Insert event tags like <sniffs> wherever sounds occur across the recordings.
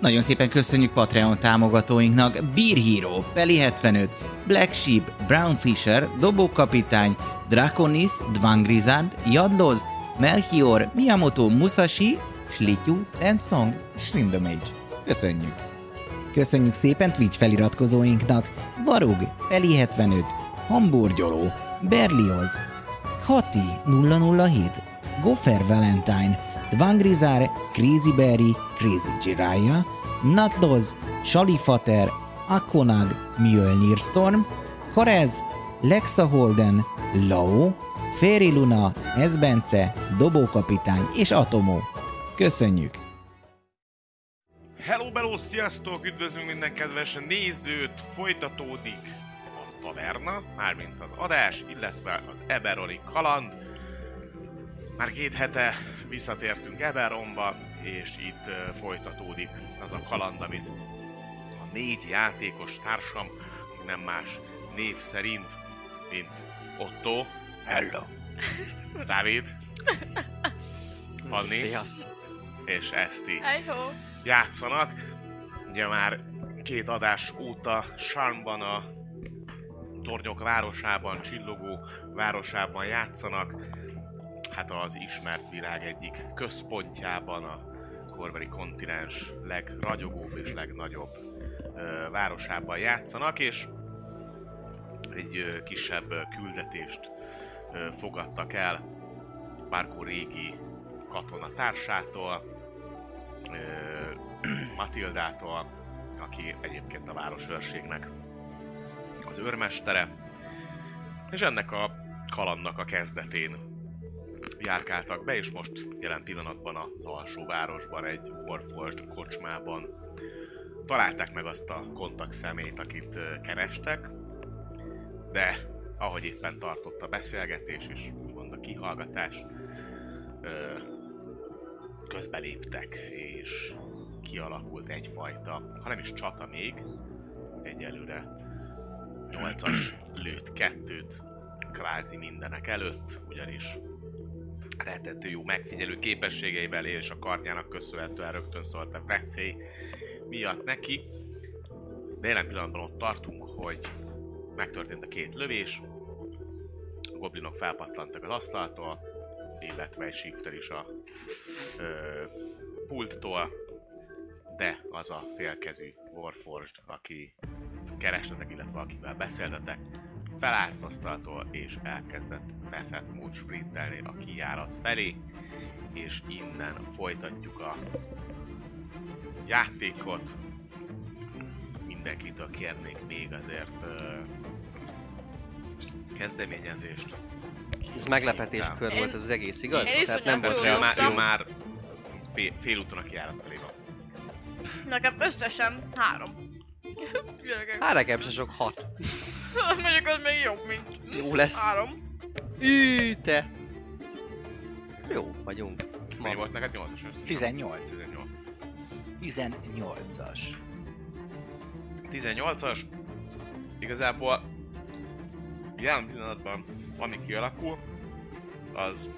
Nagyon szépen köszönjük Patreon támogatóinknak Beer Hero, Peli 75, Black Sheep, Brown Fisher, Dobókapitány, Draconis, Dvangrizard, Jadloz, Melchior, Miyamoto Musashi, Slityu, Tensong, Shrindamage. Köszönjük! Köszönjük szépen Twitch feliratkozóinknak Varug, Peli 75, Hamburgyoló, Berlioz, Hati 007, Goffer Valentine, Dvangrizar, Crazy Berry, Crazy Jiraiya, Natloz, Shalifater, Akonag, Mjölnir Storm, Korez, Lexa Holden, Lao, Féri Luna, Ezbence, Dobókapitány és Atomó. Köszönjük! Hello, bello, sziasztok! Üdvözlünk minden kedves nézőt! Folytatódik a taverna, mármint az adás, illetve az Eberoni kaland. Már két hete visszatértünk Eberronba, és itt folytatódik az a kaland, amit a négy játékos társam, nem más név szerint, mint Otto, Hello. Dávid, <laughs> Anni Sziasztok. és Eszti Ejhó! játszanak. Ugye már két adás óta Sarnban a tornyok városában, csillogó városában játszanak. Hát az ismert világ egyik központjában, a korbeli kontinens legragyogóbb és legnagyobb ö, városában játszanak, és egy ö, kisebb ö, küldetést ö, fogadtak el Márkó régi katonatársától, ö, <clears throat> Matildától, aki egyébként a városőrségnek az őrmestere, és ennek a kalandnak a kezdetén járkáltak be, és most jelen pillanatban az alsó városban egy Warforged kocsmában találták meg azt a kontakt szemét, akit kerestek, de ahogy éppen tartott a beszélgetés és úgymond a kihallgatás, közbeléptek, és kialakult egyfajta, ha nem is csata még, egyelőre 8-as lőtt kettőt kvázi mindenek előtt, ugyanis rettentő jó megfigyelő képességeivel és a kardjának köszönhetően rögtön szólt a veszély miatt neki. De jelen pillanatban ott tartunk, hogy megtörtént a két lövés, a goblinok felpatlantak az asztaltól, illetve egy shifter is a ö, pulttól, de az a félkezű Warforged, aki kerestetek, illetve akivel beszéltetek, felállt az asztaltól és elkezdett veszett mód sprintelni a kijárat felé, és innen folytatjuk a játékot. Mindenkitől kérnék még azért kezdeményezést. Ez meglepetés Én- kör volt az egész, igaz? Én Tehát nem volt reakció. ő már fél, félúton a kijárat felé van. Nekem összesen három. Hát nekem se sok hat. <laughs> Mondjuk az még jobb, mint Jó lesz. három. Ű, te. Jó vagyunk. Mennyi volt neked 8-as összesen? 18. 18. 18-as. 18-as. Igazából jelen pillanatban, ami kialakul, az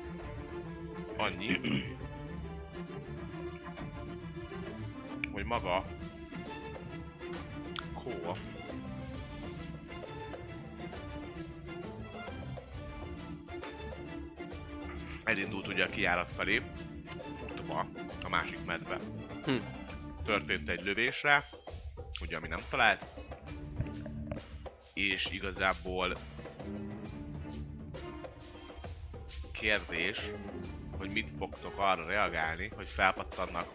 annyi, hogy maga Kó elindult ugye a kijárat felé, futva a másik medve. Hm. Történt egy lövés rá, ugye ami nem talált, és igazából kérdés, hogy mit fogtok arra reagálni, hogy felpattannak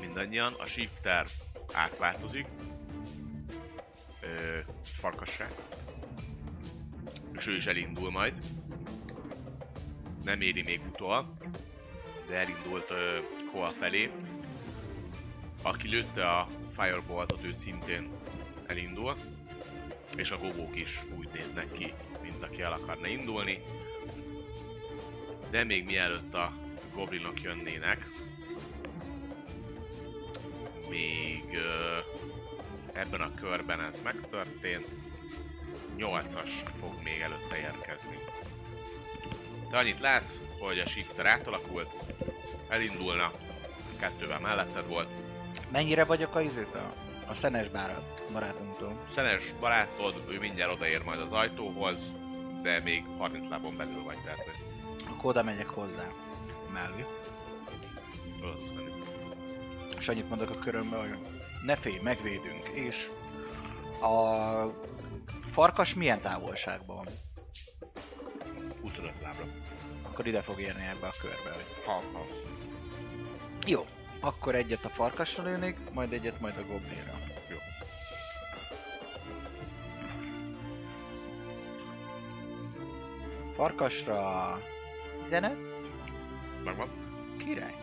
mindannyian. A shifter átváltozik. Ö, farkassá. És ő is elindul majd. Nem éri még utol, de elindult ö, Koa felé. Aki lőtte a Fireboltot, ő szintén elindul. És a gobók is úgy néznek ki, mint aki el akarna indulni. De még mielőtt a goblinok jönnének, még ö, ebben a körben ez megtörtént, 8-as fog még előtte érkezni. Te annyit látsz, hogy a shifter átalakult, elindulna, kettővel melletted volt, Mennyire vagyok a izőt a, a szenes bárát, barátunktól? Szenes barátod, ő mindjárt odaér majd az ajtóhoz, de még 30 lábon belül vagy, tehát hogy Akkor oda megyek hozzá. Mellé. És annyit mondok a körömbe, hogy ne félj, megvédünk. És a farkas milyen távolságban van? 25 lábra. Akkor ide fog érni ebbe a körbe. Hogy... Ha, ha. Jó, akkor egyet a farkasra lőnék, majd egyet majd a goblinra. Jó. Farkasra 15, Megvan? király.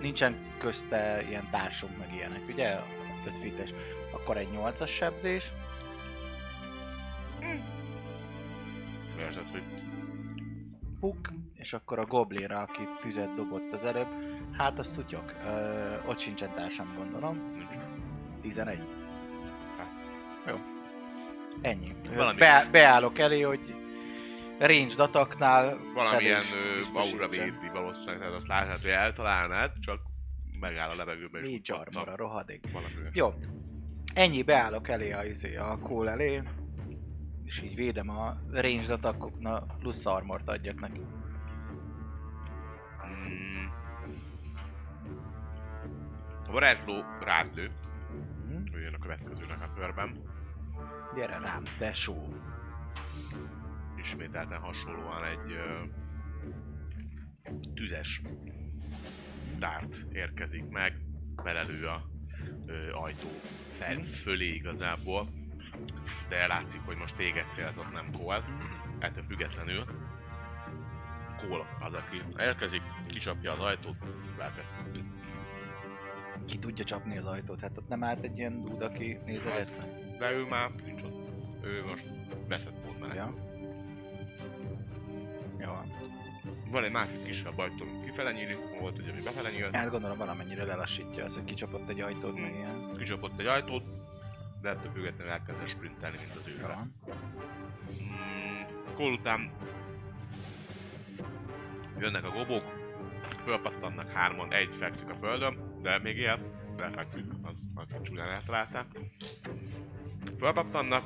Nincsen közte ilyen társunk meg ilyenek, ugye? 5 fites. Akkor egy 8-as sebzés, Érzed, hogy puk, és akkor a goblinra, aki tüzet dobott az előbb, hát a szutyok. Ö, ott sincsen társam, gondolom. nincs. 11. Hát. Jó. Ennyi. Valami Be, beállok elé, hogy range dataknál valamilyen aura védi valószínűleg, tehát azt láthatod, hogy eltalálnád, csak megáll a levegőben pattan. armor a rohadék. Valami. Jó. Ennyi, beállok elé a, izé, a kól elé, és így védem a range datakoknak, plusz armort adjak neki. Mm. A varázsló rád lő, Mhm. ő jön a következőnek a körben. Gyere rám, tesó. ismételten hasonlóan egy ö, tüzes dárt érkezik meg, belelő a ö, ajtó fel, fölé igazából, de látszik, hogy most téged célzott, nem Colt. Ettől függetlenül Cole az, aki érkezik, kicsapja az ajtót, belket. Ki tudja csapni az ajtót? Hát ott nem állt egy ilyen dúd, aki nézegetve? De ő már nincs ott. Ő most veszett már. Ja. Jó. Van egy másik kisebb ajtó, ami kifele nyílik, volt ugye, ami befele nyílt. Hát gondolom valamennyire lelassítja az, hogy kicsapott egy ajtót, meg ilyen. kicsapott egy ajtót, de ettől függetlenül elkezdett sprintelni, mint az őre. Mm, Kól után jönnek a gobók, fölpattannak hárman, egy fekszik a földön, de még él, de fekszik, az, az csúnyán eltalálták. Fölpattannak,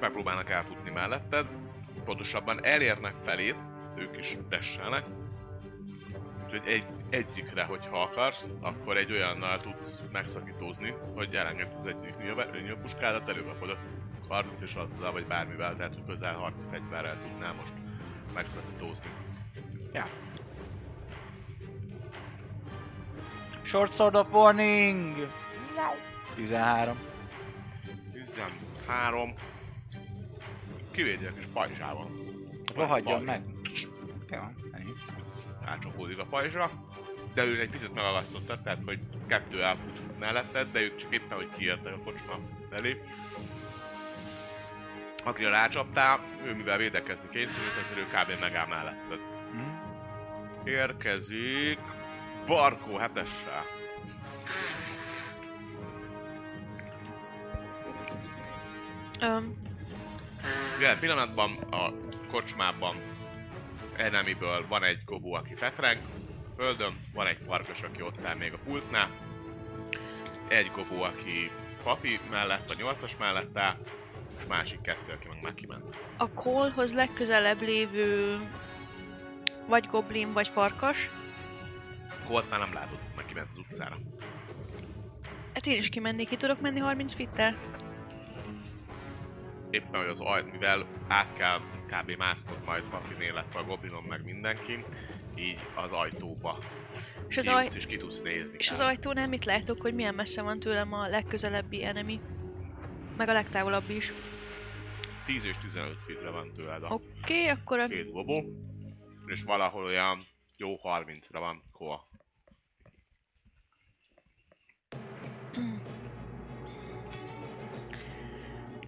megpróbálnak elfutni melletted, pontosabban elérnek felét, ők is desselnek, Úgyhogy egy, egyikre, hogyha akarsz, akkor egy olyannal tudsz megszakítózni, hogy elenged az egyik nyílpuskádat, előrapod a kardot és azzal, vagy bármivel, tehát hogy közel harci fegyverrel tudnál most megszakítózni. Ja. Short sword of warning! 13. 13. Kivédi a kis pajzsával. Rohadjon meg. Jó. Rácsapódik a pajzsra, de ő egy picit megagasztotta, tehát hogy kettő elfut melletted, de ők csak éppen, hogy kiértek a kocsma elé. Akire rácsaptál, ő mivel védekezni kényszerült, ezért ő kb. megáll melletted. Hm? Érkezik Barkó hetessel. Öm, Jelen pillanatban a kocsmában enemiből van egy gobó, aki fetreng, a földön, van egy farkas, aki ott áll még a pultnál, egy gobó, aki papi mellett, a nyolcas mellett áll, és másik kettő, aki meg már kiment. a Cole-hoz legközelebb lévő vagy goblin, vagy farkas. Colt már nem látod, meg kiment az utcára. Hát én is kimennék, ki tudok menni 30 fittel? Éppen, hogy az ajt, mivel át kell kb. másznod majd papin, illetve a goblinon meg mindenki, így az ajtóba És az, kijutsz aj... és ki tudsz nézni. és az kb. ajtónál mit látok, hogy milyen messze van tőlem a legközelebbi enemy? Meg a legtávolabb is. 10 és 15 feetre van tőled a Oké, okay, akkor a... két bobó, és valahol olyan jó 30-ra van Koa.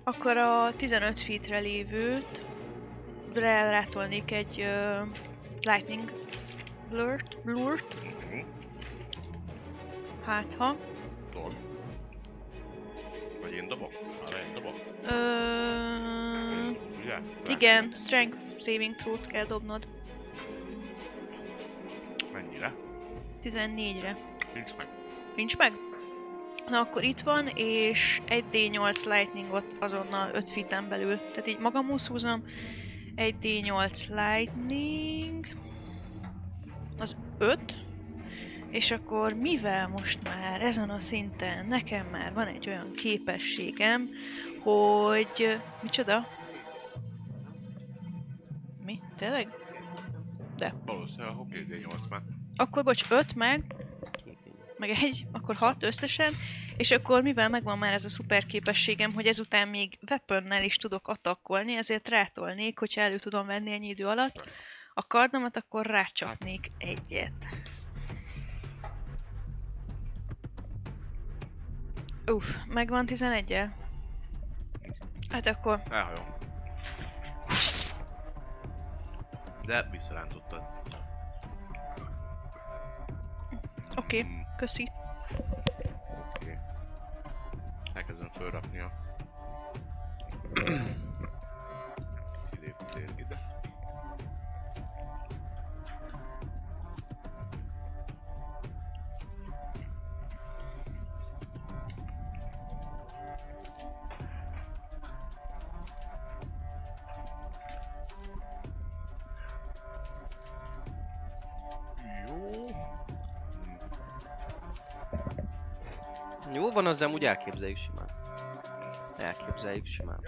Akkor a 15 feetre lévőt rá rátolnék egy uh, lightning blurt, blurt, Mhm. hát ha. Tudod. Vagy én dobok? Arra én dobok? Ö, Ugye? igen, strength saving throw-t kell dobnod. Mennyire? 14-re. Nincs meg. Nincs meg? Na akkor itt van, és egy D8 lightningot azonnal 5 feet belül. Tehát így magam húzom. Egy D8 lightning. Az 5. És akkor mivel most már ezen a szinten nekem már van egy olyan képességem, hogy... Micsoda? Mi? Tényleg? Valószínűleg a hockey D8 már. Akkor bocs, 5 meg, meg egy, akkor 6 összesen, és akkor mivel megvan már ez a szuper képességem, hogy ezután még weaponnel is tudok attackolni, ezért rátolnék, hogyha elő tudom venni ennyi idő alatt a kardomat, akkor rácsapnék egyet. Uff, megvan 11 -e? Hát akkor Elhajom. De visszarántottad. oké, okay, Mm, köszi. Oké. Elkezdem fölrakni a... Ide, ide. Jó. Jó van, az amúgy elképzeljük simán. Elképzeljük simán.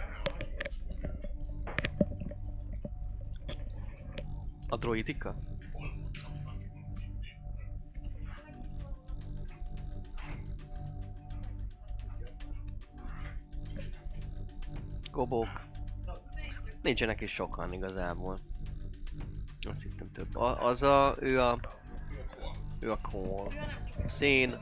A droidika? Gobók. Nincsenek is sokan igazából. Azt hittem több. A, az a, ő a... Ő a call. Szén.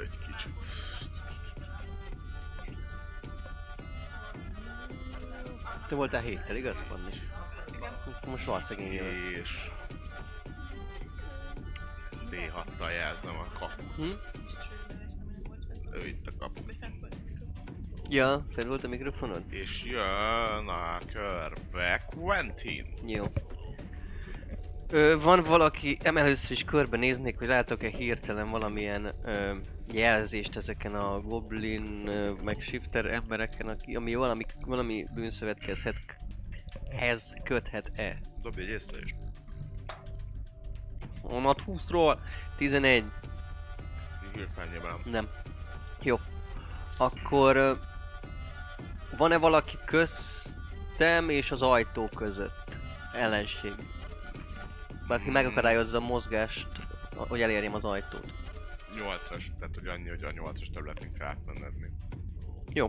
Egy kicsit. Te voltál héttel, igaz? Van is. Akkor Most valószínűleg én. És... D6-tal jelzem a kaput. Hm? Ő itt a kapu. Ja, fel volt a mikrofonod? És jön a körbe Quentin. Jó. Ö, van valaki, em először is körbe néznék, hogy látok-e hirtelen valamilyen ö, jelzést ezeken a goblin, ö, meg shifter embereken, aki, ami valami, valami bűnszövetkezhet hez köthet-e. Dobj egy észlelést. Onnan 20-ról 11. Hirtelen Nem. Jó. Akkor ö, van-e valaki köztem és az ajtó között? Ellenség. Valaki megakadályozza a mozgást, hogy elérjem az ajtót. 8-as, tehát hogy annyi, hogy a 8-as területén kell átmenned még. Jó.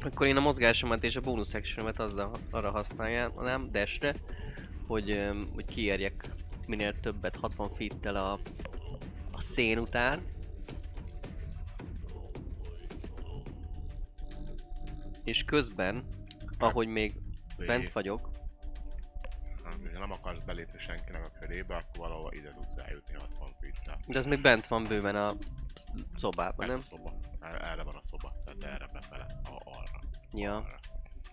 Akkor én a mozgásomat és a bónusz actionomat azzal arra használnám, dashre, hogy, hogy kiérjek minél többet 60 feet a, a szén után. És közben, ahogy még bent vagyok, Ha nem akarsz belépni senkinek a körébe, akkor valahol ide tudsz eljutni 60 feet de az még bent van bőven a szobában, nem? A szoba. Er- Erre van a szoba, tehát erre befele, a, arra. Ja. arra.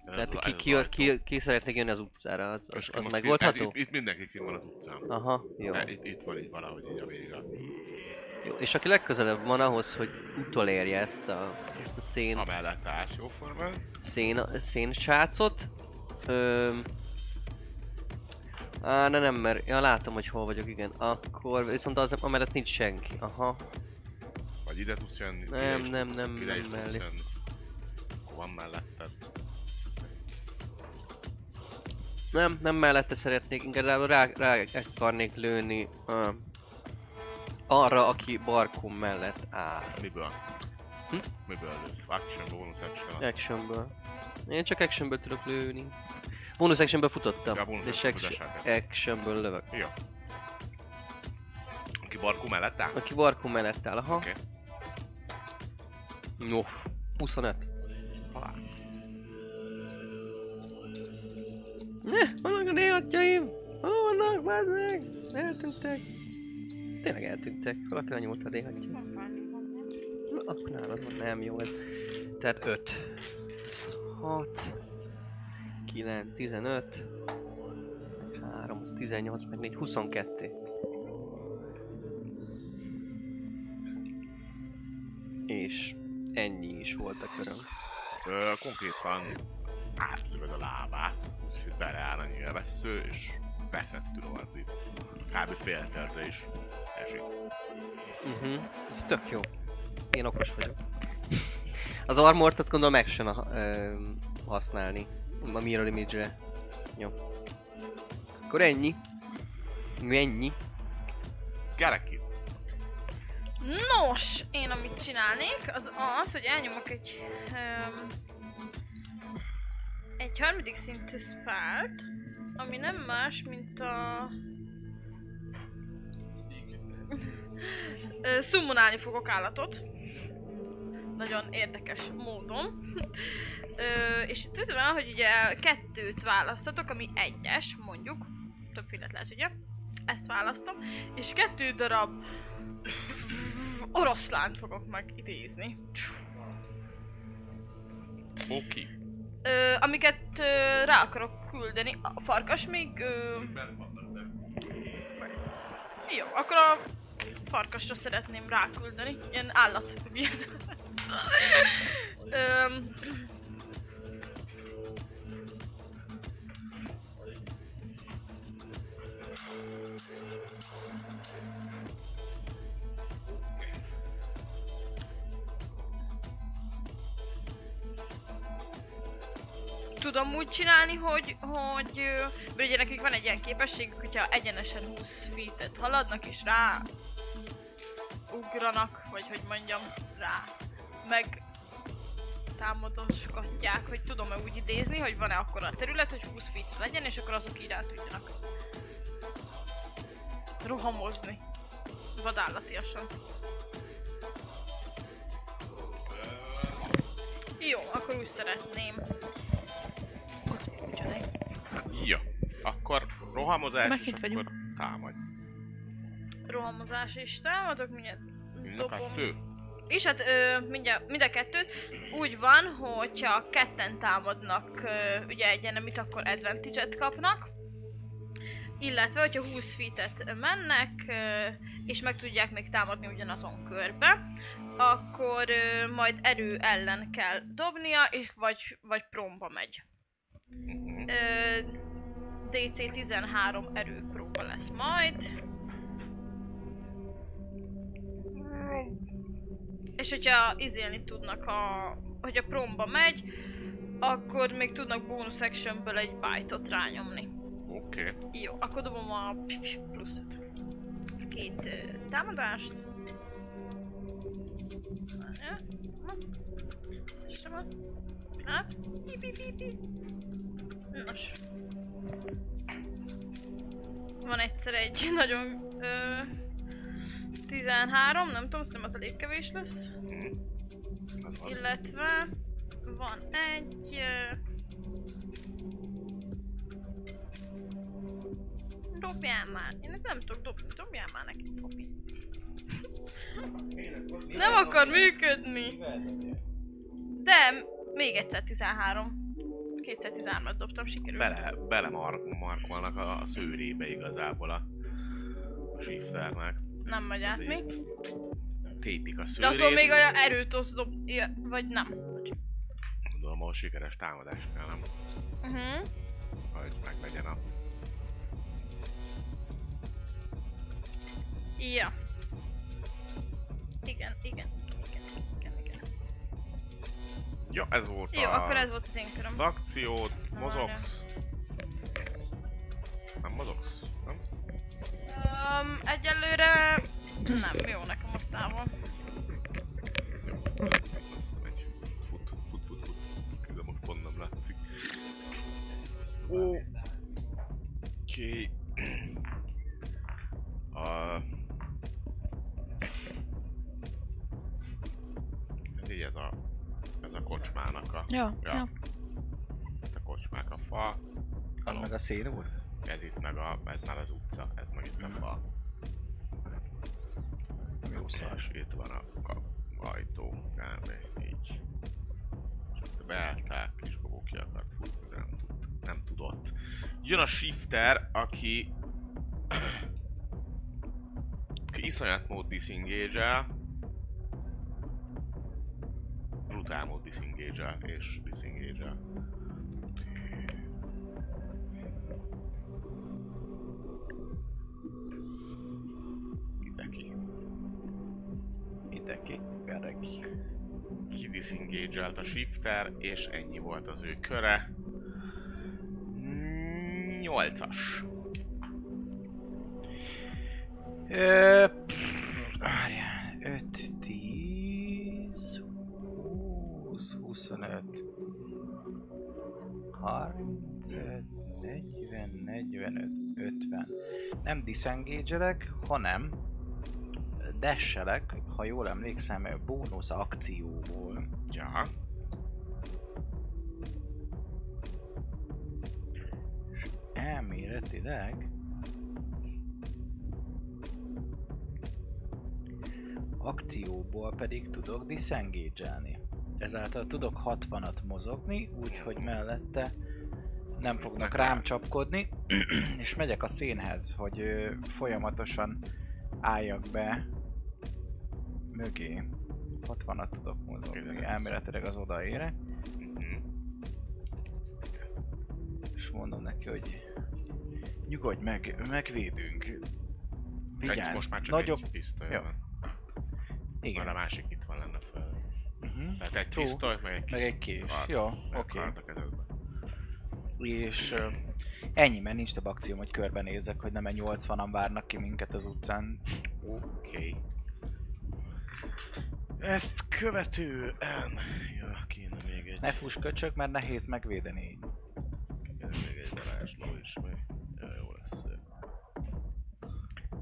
Tehát ki, ki, ki, ki szeretnék jönni az utcára, az, az, az megoldható? Itt, itt, mindenki kint van az utcán. Aha, jó. De Itt, itt van így valahogy így a vége. jó. És aki legközelebb van ahhoz, hogy utolérje ezt a, ezt a szén, Amellett állsz jóformán. szén, szén sácot. Öm, Á, de nem, mert ja, látom, hogy hol vagyok, igen. Akkor viszont az, amellett nincs senki. Aha. Vagy ide tudsz jönni? ide Nem, is nem, nem, ide nem tudsz mellé. Van melletted. Nem, nem mellette szeretnék, inkább rá, rá akarnék lőni uh, arra, aki barkon mellett áll. Miből? Hm? Miből lőtt? Action, bonus action. Actionből. Én csak actionből tudok lőni. Bonus actionből futottam, Ja, bonus és action actionből lövök. Jó. Aki barkó mellett áll? Aki barkon mellett áll, aha. Oké. No, 25. Halál. Ne, vannak a néhatjaim! Hol vannak, bazd meg? Eltűntek. Tényleg eltűntek. Valaki lenyúlta a néhatjait. Akkor nálad van, nem jó ez. Tehát 5. 6. 9, 15. 3, 18, meg 4, 22. És ennyi is volt a köröm. Ö, konkrétan átlövöd a lábát, úgyhogy beleáll a nyilvessző, és veszettül az itt. Kb. félterre is esik. Uh-huh. Ez tök jó. Én okos vagyok. Az armort azt gondolom action használni. A mirror image-re. Jó. Akkor ennyi. Ennyi. Gereki, Nos, én amit csinálnék, az az, hogy elnyomok egy... Um, egy harmadik szintű spellt, ami nem más, mint a... Ö, Summonálni fogok állatot. Nagyon érdekes módon. <laughs> Ö, és itt úgy van, hogy ugye kettőt választatok, ami egyes, mondjuk. Többfélet lehet, ugye? Ezt választom. És kettő darab <sniffs> oroszlánt fogok megidézni. oké. Ö, amiket ö, rá akarok küldeni. A farkas még... Ö, jó, akkor a farkasra szeretném ráküldeni. Ilyen állat. <laughs> Öm, tudom úgy csinálni, hogy, hogy mert ugye nekik van egy ilyen képességük, hogyha egyenesen 20 feet haladnak és rá ugranak, vagy hogy mondjam, rá meg támadosgatják, hogy tudom-e úgy idézni, hogy van-e akkor a terület, hogy 20 feet legyen, és akkor azok így rá tudjanak rohamozni. Vadállatiasan. Jó, akkor úgy szeretném. Ja. Akkor rohamozás, Már és itt akkor vagyunk. támadj. Rohamozás is támadok, mindjárt Mind dobom. kettő? És hát ö, mindjárt, mind a kettőt úgy van, hogyha ketten támadnak ö, ugye egy enemit, akkor advantage-et kapnak. Illetve, hogyha 20 feet mennek, ö, és meg tudják még támadni ugyanazon körbe, akkor ö, majd erő ellen kell dobnia, és vagy, vagy promba megy. Mhm. Ö, DC 13 erőpróba lesz majd. És hogyha izélni tudnak, a, hogy a promba megy, akkor még tudnak bonus actionből egy bite-ot rányomni. Oké. Jó, akkor dobom a pluszot. Két támadást. Az. Sem az. Hát, pi, pi, pi, pi. Nos. Van egyszer egy <laughs> nagyon ö, 13, nem tudom, szerintem az elég kevés lesz. Van. Illetve van egy... Dobjál már! Én nem tudok dobni, dobjál már neki, Popi. Nem akar működni! De még egyszer 13. Kétszer 13-at dobtam, sikerült. Bele, bele mar- markolnak a, a szőrébe igazából a, a shifternek. Nem megy át még. Tépik a De szőrét. attól még a erőt osz dob... Ja, vagy nem. Gondolom, ahol sikeres támadás kell, nem? Uh-huh. Hogy meglegyen a... Ja. Igen, igen. igen, igen. Ja, ez volt Jó, a... akkor ez volt az én köröm. Az akciót, mozogsz. Nem mozogsz? Um, egyelőre <clears throat> nem, jó nekem most távol. Aztán egy fut, fut, fut, fut. De most pont nem látszik. Ó. Oké. <clears throat> A... Ez így ez a... Ez a kocsmának a... Jó, Ja. jó. Itt a kocsmák a fa. Az meg a szél úr? Ez itt meg a... Ez már az utca. Ez meg itt a fa. Jó szar. És itt van a kap ajtó, kb. így. Beállták, kis babó ki akart futni, de nem, tud, nem tudott. Jön a shifter, aki... aki iszonyat mód disengage brutál mód disengage és disengage Mindenki. Mindenki. kidisengage a shifter, és ennyi volt az ő köre. 8-as. Ö, pff, várjál, 5, 10, 20, 25, 35, 40, 45, 50. Nem disengage hanem dashelek, ha jól emlékszem, bónusz akcióból. Ja. Elméletileg akcióból pedig tudok disengage-elni. Ezáltal tudok 60-at mozogni, úgyhogy mellette nem fognak rám csapkodni, <clears throat> és megyek a szénhez, hogy folyamatosan álljak be mögé. 60-at tudok mozogni, elméletileg az odaérek, Mhm. és mondom neki, hogy nyugodj meg, megvédünk. Egy, Vigyázz, most már csak nagyobb... egy pisztoly van. Igen. Már a másik itt van lenne fel. Uh-huh. Tehát egy True. pisztoly, meg egy Meg egy kés. kard. Jó, oké. kezedbe. És ö, ennyi, mert nincs több akcióm, hogy körbenézek, hogy nem egy 80-an várnak ki minket az utcán. Oké. Okay. Ezt követően... Ja, kéne még egy... Ne fuss köcsök, mert nehéz megvédeni. Kéne még egy varázsló is, meg... Ja, jó lesz.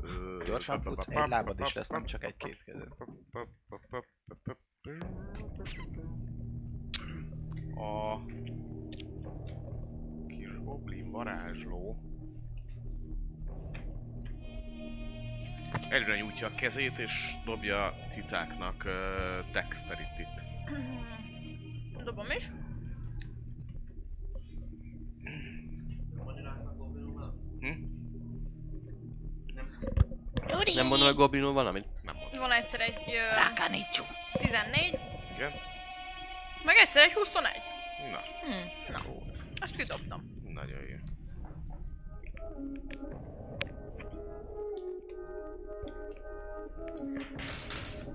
Ö, Gyorsan futsz, egy lábad is lesz, nem csak egy-két kezed. A kis goblin varázsló egyre nyújtja a kezét és dobja cicáknak uh, dexterity-t. Dobom is. Hm? Nem mondom, hogy Goblinul valamit? Nem mondom. Van egyszer egy ö, 14, Igen? meg egyszer egy 21. Na, Hm, na, azt kidobtam. nagyon jó.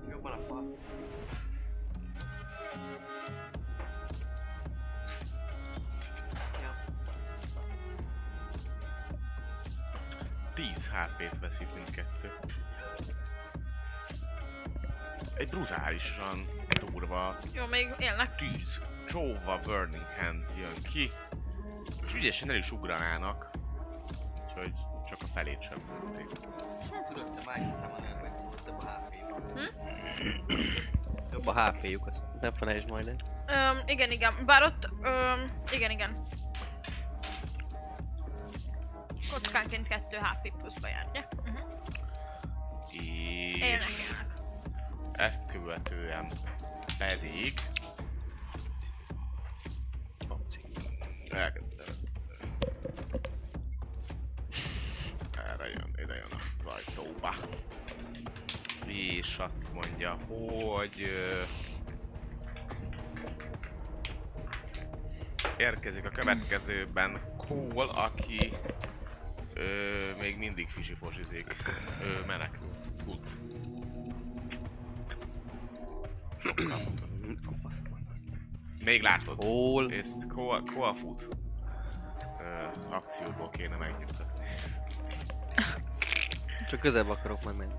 Jobban a fal. Ja. 10 HP-t veszít mindkettő. Egy brutálisan durva Jó, még élnek. tűz, csóva Burning Hands jön ki, és ügyesen el is ugranának, úgyhogy csak a felét sem tették. Tudod, te május számon a HP-juk. Több a HP-juk, azt ne felejtsd majd el. Öm, igen, igen. Bár ott, öm, igen, igen. Kockánként 2 HP pluszba jár, ugye? Uh-huh. És élnek. ezt követően pedig... Elkezdtem. Erre jön, ide jön a ajtóba. És azt mondja, hogy... ö, Érkezik a következőben Cole, aki ö, még mindig fisifosizik. Ö, menekül. Fut. Még látod. Hol? És Koa, Koa fut. Ö, akcióból kéne megnyugtatni. Csak közelebb akarok majd menni.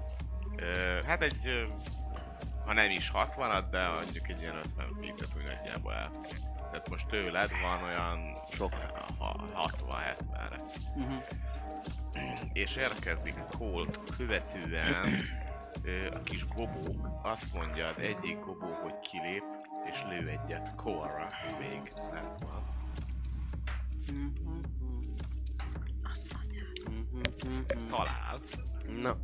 Hát egy, ha nem is 60 de mondjuk egy ilyen 50 feet úgy nagyjából el. Tehát most tőled van olyan sok 60-70-re. Uh-huh. És érkezik Colt követően a kis gobók. Azt mondja az egyik gobó, hogy kilép, és lő egyet Cole-ra még nem van. Talál. Na,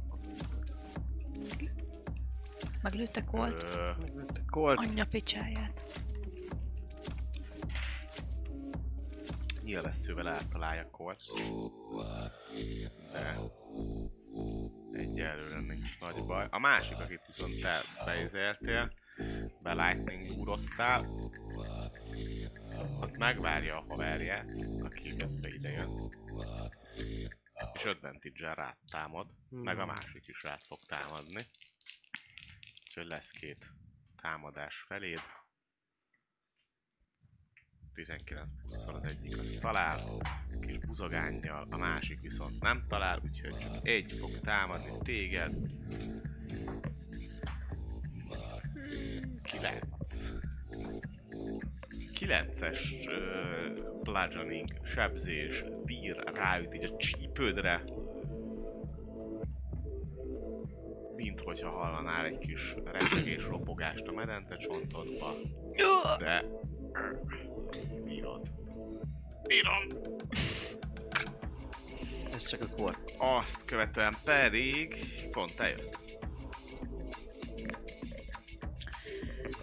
Meglőtte Colt. Ö, Colt. Anyja picsáját. nyilvesszővel eltalálja Colt. De egyelőre nincs nagy baj. A másik, akit viszont te beizéltél, be lightning úroztál, az megvárja a haverját, aki közben ide jön. És advantage rád támad, meg a másik is rád fog támadni. Úgyhogy lesz két támadás feléd. 19 szóval az egyik az talál, kis buzogánnyal, a másik viszont nem talál, úgyhogy csak egy fog támadni téged. 9. 9-es uh, bludgeoning, sebzés, dír ráüt így a csípődre. Mint hogyha hallanál egy kis recsegés, ropogást a medence csontodba. De... Bírod. Bírom! Ez csak a Colt. Azt követően pedig pont te jössz.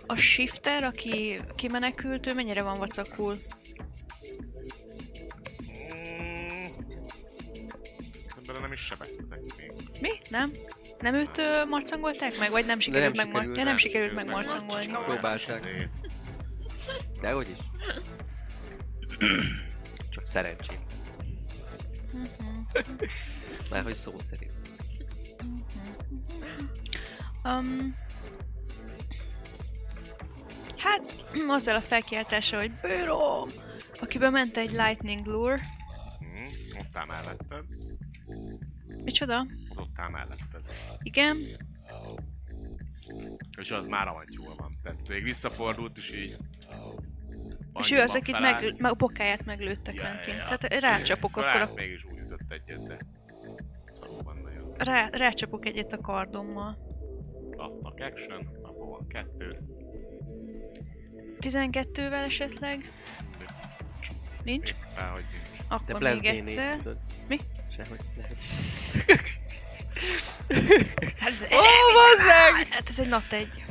A shifter, aki kimenekült, ő mennyire van vacakul? Sebeztetek még. Mi? Nem? Nem őt ö, marcangolták meg? Vagy nem sikerült, nem meg, sikerült, ja, nem sikerült Sikerült megmarcangolni? megmarcangolni. Próbálták. Ezért. De hogy is? Csak szerencsém. Mert hogy szó szerint. Um, hát, azzal a felkiáltása, hogy bőrom, akiben ment egy lightning lure. Mm, ott áll melletted. Micsoda? Az ott áll melletted. Igen. És az már avantyúl van. Tehát még visszafordult is így. És ő az, akit meg, meg a bokáját meglőtte Ja, Quentin. ja, ja. Tehát rácsapok akkor a, mégis úgy ütött egyet, de szarúban nagyon. rá, rácsapok egyet a kardommal. Adnak action, abból van kettő. 12-vel esetleg? Nincs? Éppen, hogy nincs. De Akkor Blast még D4 egyszer. tudod. Mi? Sehogy lehet. Ez, Ó, bazd meg! Hát ez egy nat egy.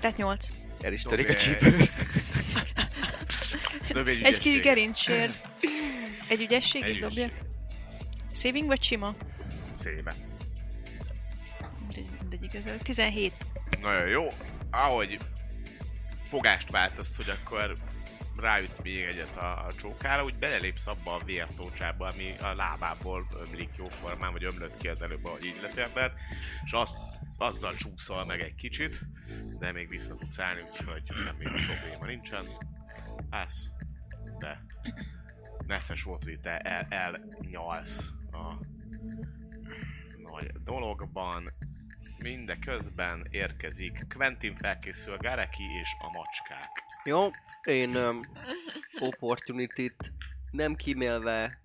Tehát 8. El is törik a csípő. <laughs> Egy Egy kis gerincsért. Egy ügyességig dobja. Saving vagy sima? Mindegy, mindegy igazából. 17. Nagyon jó. Ahogy fogást váltasz, hogy akkor ráütsz még egyet a, a csókára, úgy belelépsz abba a vértócsába, ami a lábából ömlik jóformán, vagy ömlött ki az előbb, ahogy így letérted, és azt, azzal csúszol meg egy kicsit, de még vissza tudsz állni, úgyhogy semmi probléma nincsen. Állsz, de necces volt, hogy te el, elnyalsz a nagy dologban, Mindeközben érkezik Quentin felkészül Gareki és a macskák. Jó, én um, opportunity-t nem kímélve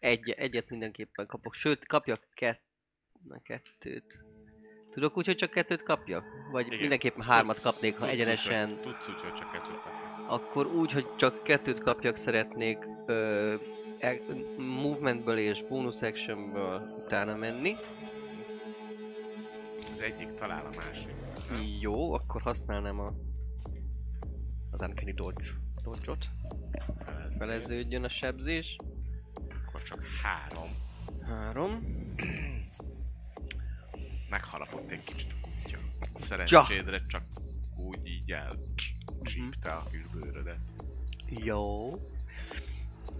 egy, egyet mindenképpen kapok. Sőt, kapjak kett, na, kettőt. Tudok úgy, hogy csak kettőt kapjak? Vagy Igen. mindenképpen hármat Tudsz- kapnék, ha tudsz egyenesen... Úgy, tudsz úgy, hogy csak kettőt kapni. Akkor úgy, hogy csak kettőt kapjak, szeretnék ö, e- movementből és bonus actionből utána menni. Az egyik talál a másik. Jó, akkor használnám a az Uncanny Dodge, Dodge-ot. Feleződjön a sebzés. Akkor csak három. Három. Megharapott egy kicsit a kutya. Szerencsédre csak úgy így el csípte a kis bőrödet. Jó.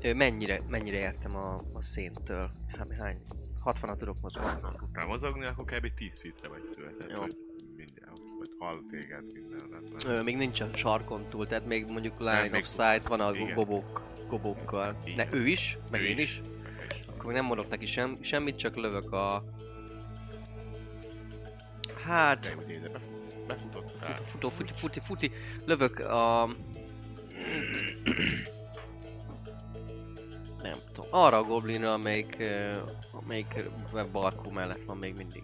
Mennyire, mennyire értem a, a széntől? Hát hány? 60 tudok mozogni. Ha tudnál mozogni, akkor kb. 10 feetre vagy tőle. Tehát, Jó. mindjárt, vagy téged minden. Ö, még nincs a sarkon túl, tehát még mondjuk Nem, line még- of sight van a igen. gobok, gobókkal. Így Ne, ő is, meg Ő én is. És Akkor még nem mondok neki sem, semmit, csak lövök a... Hát... de ugye ide befut- befutottál. Futó, futi, futi, futi. Lövök a... Nem tudom. Arra a goblinra, amelyik, ö, amelyik barkó mellett van még mindig.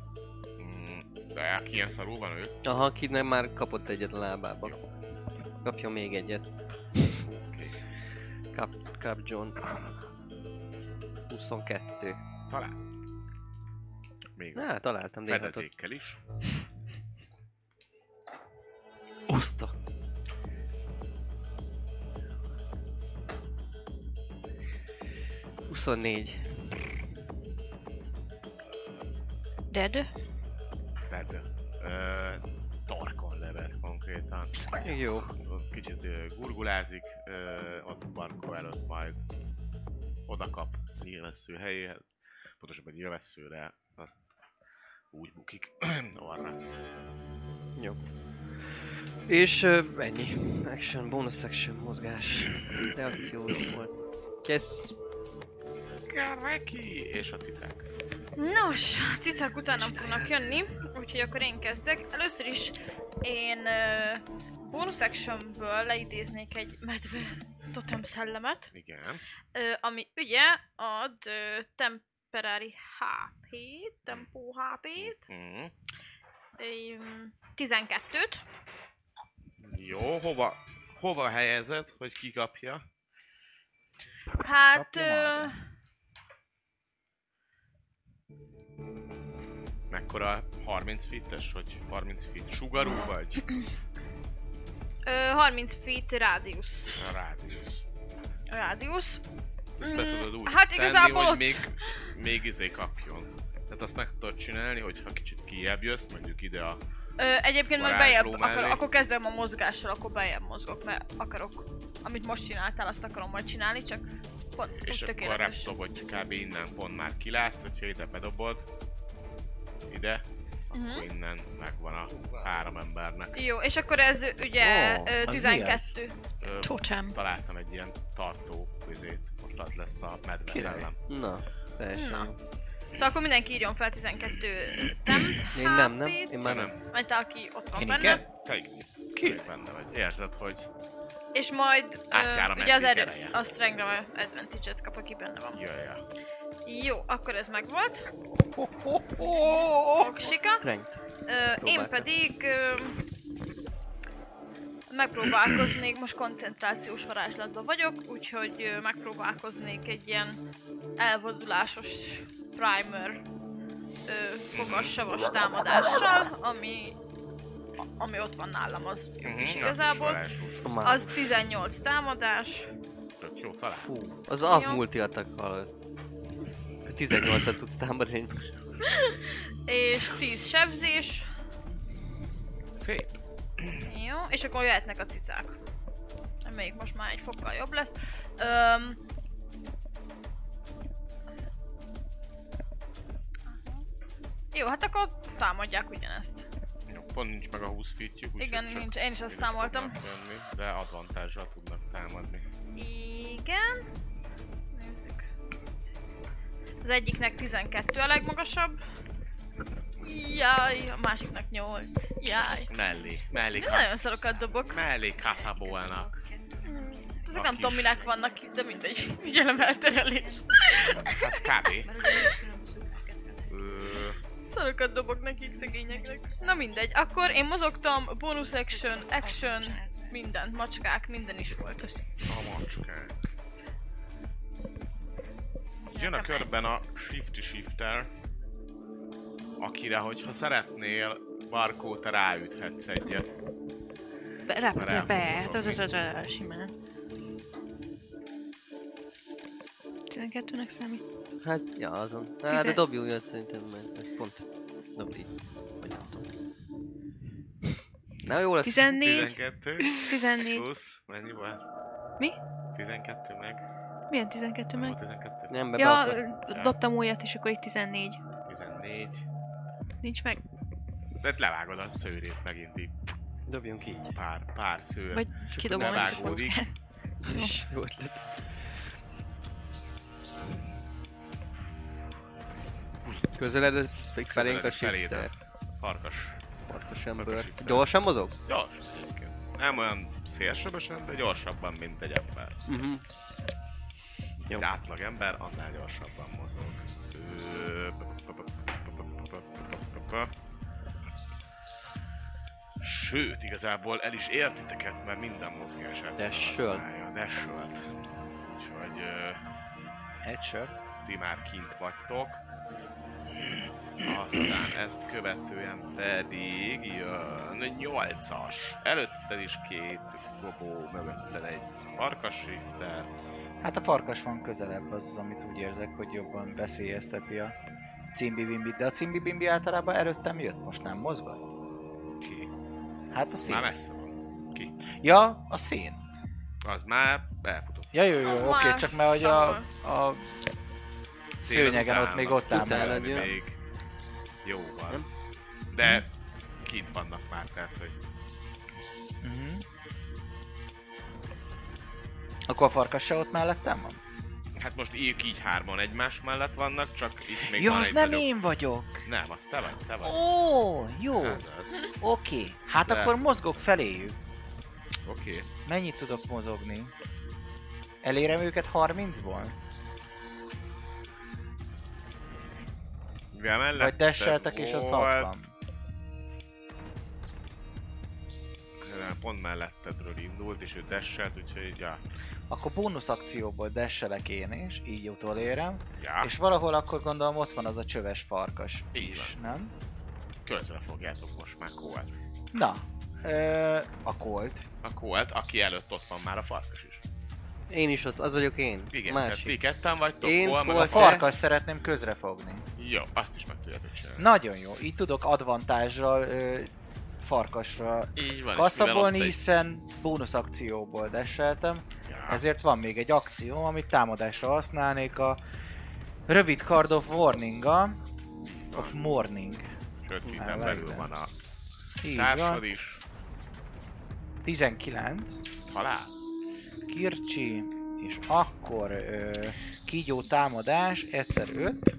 Mm, De aki ilyen szarul van ő? Aha, aki nem már kapott egyet a lábába. Kapja még egyet. Oké. Kap, kap John. 22. Talán. Még Na, találtam néhatot. fedezékkel is. Oszta! Huszonnégy. Dead. Tehát ö, torkon levet konkrétan. Jó. Kicsit ö, gurgulázik, ö, ott Barkó előtt majd oda kap nyilvessző helyéhez. Pontosabban nyilvesszőre, azt úgy bukik <clears throat> arra. Jó. És uh, ennyi. Action, bonus action, mozgás. Reakció volt. Kész. Kareki! És a cicák. Nos, a cicák utánam fognak jönni, úgyhogy akkor én kezdek. Először is én uh, bonus actionből leidéznék egy medve totem szellemet, Igen. ö, ami ugye ad ö, temporary HP, tempó HP-t, Mm. 12-t, Jó, hova, hova helyezed, hogy kikapja? hát Kapja ö, Mekkora 30 fittes, vagy 30 feet sugarú, vagy ö, 30 feet rádiusz. a rádiusz? Rádiusz. Ezt be Mm, tudod úgy hát tenni, igazából hogy ott- még, még izé kapjon. Tehát azt meg tudod csinálni, hogy ha kicsit kijebb jössz, mondjuk ide a... Ö, egyébként Varázsló bejebb, akar, akkor kezdem a mozgással, akkor bejebb mozgok, mert akarok, amit most csináltál, azt akarom majd csinálni, csak pont, És pont akkor tökéletes. tudom, hogy kb. innen pont már kilátsz, hogyha ide bedobod, ide, Mhm. akkor innen megvan a három embernek. Jó, és akkor ez ugye Ó, ö, az 12. Ö, Totem. találtam egy ilyen tartó izét, most az lesz a medve Király. szellem. Na, teljesen Na. Szóval akkor mindenki írjon fel 12 temp Én nem, nem? Én már Nem. nem. Vagy te, aki ott van Én benne. igen? Te ki? benne vagy. Érzed, hogy És majd ö, ugye az erő, a strength advantage-et kap, aki benne van. jöjjön. Jó, akkor ez megvolt. Oksika. Én pedig ö, megpróbálkoznék, most koncentrációs varázslatban vagyok, úgyhogy ö, megpróbálkoznék egy ilyen elvonulásos primer ö, fogassavas támadással, ami ami ott van nálam, az jó Mhm, is az igazából. Az 18 támadás, Tök jó talál. Fú, az a Jó. multi attack 18-at tudsz támadni. és 10 sebzés. Szép. Jó, és akkor jöhetnek a cicák. Amelyik most már egy fokkal jobb lesz. Öm... Jó, hát akkor támadják ugyanezt. Jó, pont nincs meg a 20 feetjük, Igen, nincs, én is azt számoltam. jönni, De advantással tudnak támadni. Igen. Az egyiknek 12 a legmagasabb. Jaj, a másiknak 8. Jaj. Mellé, mellé, De nagyon szarokat dobok. mellé Casabóának. Ezek nem tudom minek vannak itt, de mindegy. <laughs> Figyelem elterelés. Hát kb. Szarokat dobok nekik szegényeknek. Na mindegy, akkor én mozogtam, bonus action, action, mindent, macskák, minden is volt. a macskák. Jön a körben a Shifty Shifter, akire, hogyha szeretnél, Barkó, te ráüthetsz egyet. Be, rá, be, be, elfogom be, be, simán. 12-nek számít. Hát, ja, azon. Hát, de Tizen- dobj újat szerintem, mert ez pont. Dobd így. Vagy nem tudom. Na jó lesz. 14, 12 14. plusz, mennyi volt? Mi? 12 meg. Milyen 12 Nem meg? volt 12? Nem, be Ja, ja. dobtam újat, és akkor itt 14. 14. Nincs meg. Tehát levágod a szőrét megint így. Dobjunk így. Pár, pár szőr. Vagy kidobom ezt a kockát. Ez is jó ötlet. Közeled, ez még felénk a shifter. Farkas. Farkas ember. Gyorsan mozog? Gyors. Nem olyan szélsebesen, de gyorsabban, mint egy ember. Mhm. Jó. Egy átlag ember annál gyorsabban mozog. Sőt, igazából el is ért titeket, mert minden mozgását Dash-öl. használja. Dash-ölt. Úgyhogy sört. ti már kint vagytok. Aztán ezt követően pedig jön 8-as. Előtted is két gobó, mögötted egy farkasrifter. Hát a farkas van közelebb, az az, amit úgy érzek, hogy jobban veszélyezteti a cimbibimbit. De a cimbibimbi általában előttem jött, most nem mozgat? Ki? Hát a szín. Már messze van. Ki? Ja, a szín. Az már elfutott. Ja, jó, jó, oké, már csak mert hogy a, a szőnyegen ott még ott áll még jó van. De kint vannak már, tehát hogy Akkor a farkas se ott mellettem van? hát most ők így hárman egymás mellett vannak, csak itt még Ja, van az egy nem nagyobb- én vagyok! Nem, az te vagy, te vagy. Ó, jó, Ez az. oké. Hát De. akkor mozgok feléjük. Oké. Mennyit tudok mozogni? Elérem őket 30-ból? Mivel Vagy melletted desseltek és az volt- 60? Pont mellettedről indult, és ő desselt, úgyhogy ja. Akkor bónusz akcióból desselek én is, így utolérem. ja. És valahol akkor gondolom ott van az a csöves farkas Így is, nem? Közre fogjátok most már Colt. Na, ö, a Colt. A Colt, aki előtt ott van már a farkas is. Én is ott, az vagyok én. Igen, tehát ti Másik. ketten vagytok, Én Colt, meg a Colt- A farkas. farkas szeretném közrefogni. Jó, azt is meg tudjátok csinálni. Nagyon jó, így tudok advantázsral ö, farkasra Így van. kaszabolni, hiszen bónusz akcióból desseltem. Ezért van még egy akció, amit támadásra használnék a rövid card of warning of morning. Sőt, minden belül van a társad is. 19. Talál? Kircsi, és akkor ö, kígyó támadás, egyszer 5.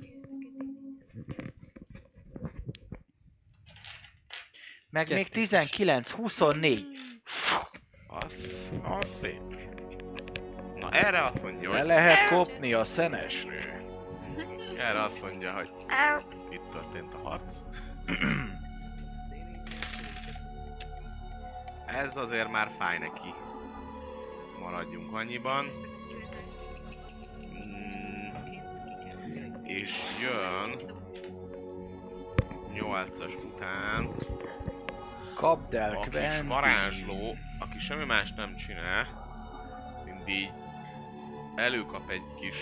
Meg még Kettős. 19, 24. Az, az szép. Na erre azt mondja, Le hogy... lehet kopni a szenes. Erre azt mondja, hogy itt történt a harc. Ez azért már fáj neki. Maradjunk annyiban. Mm, és jön... 8-as után Kapd el, a kis varázsló, aki semmi más nem csinál, mint így előkap egy kis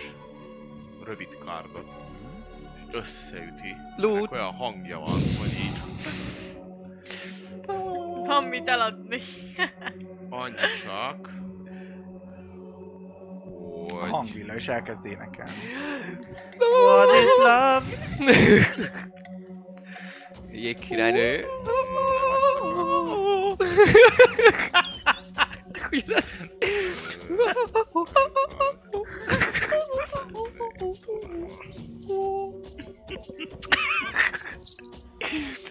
rövid kardot, és összeüti. Ennek olyan hangja van, hogy így Van mit eladni. annyi csak, A hogy hangvilla is elkezd énekelni. What is love? Jégkirálynő. Ugyanaz.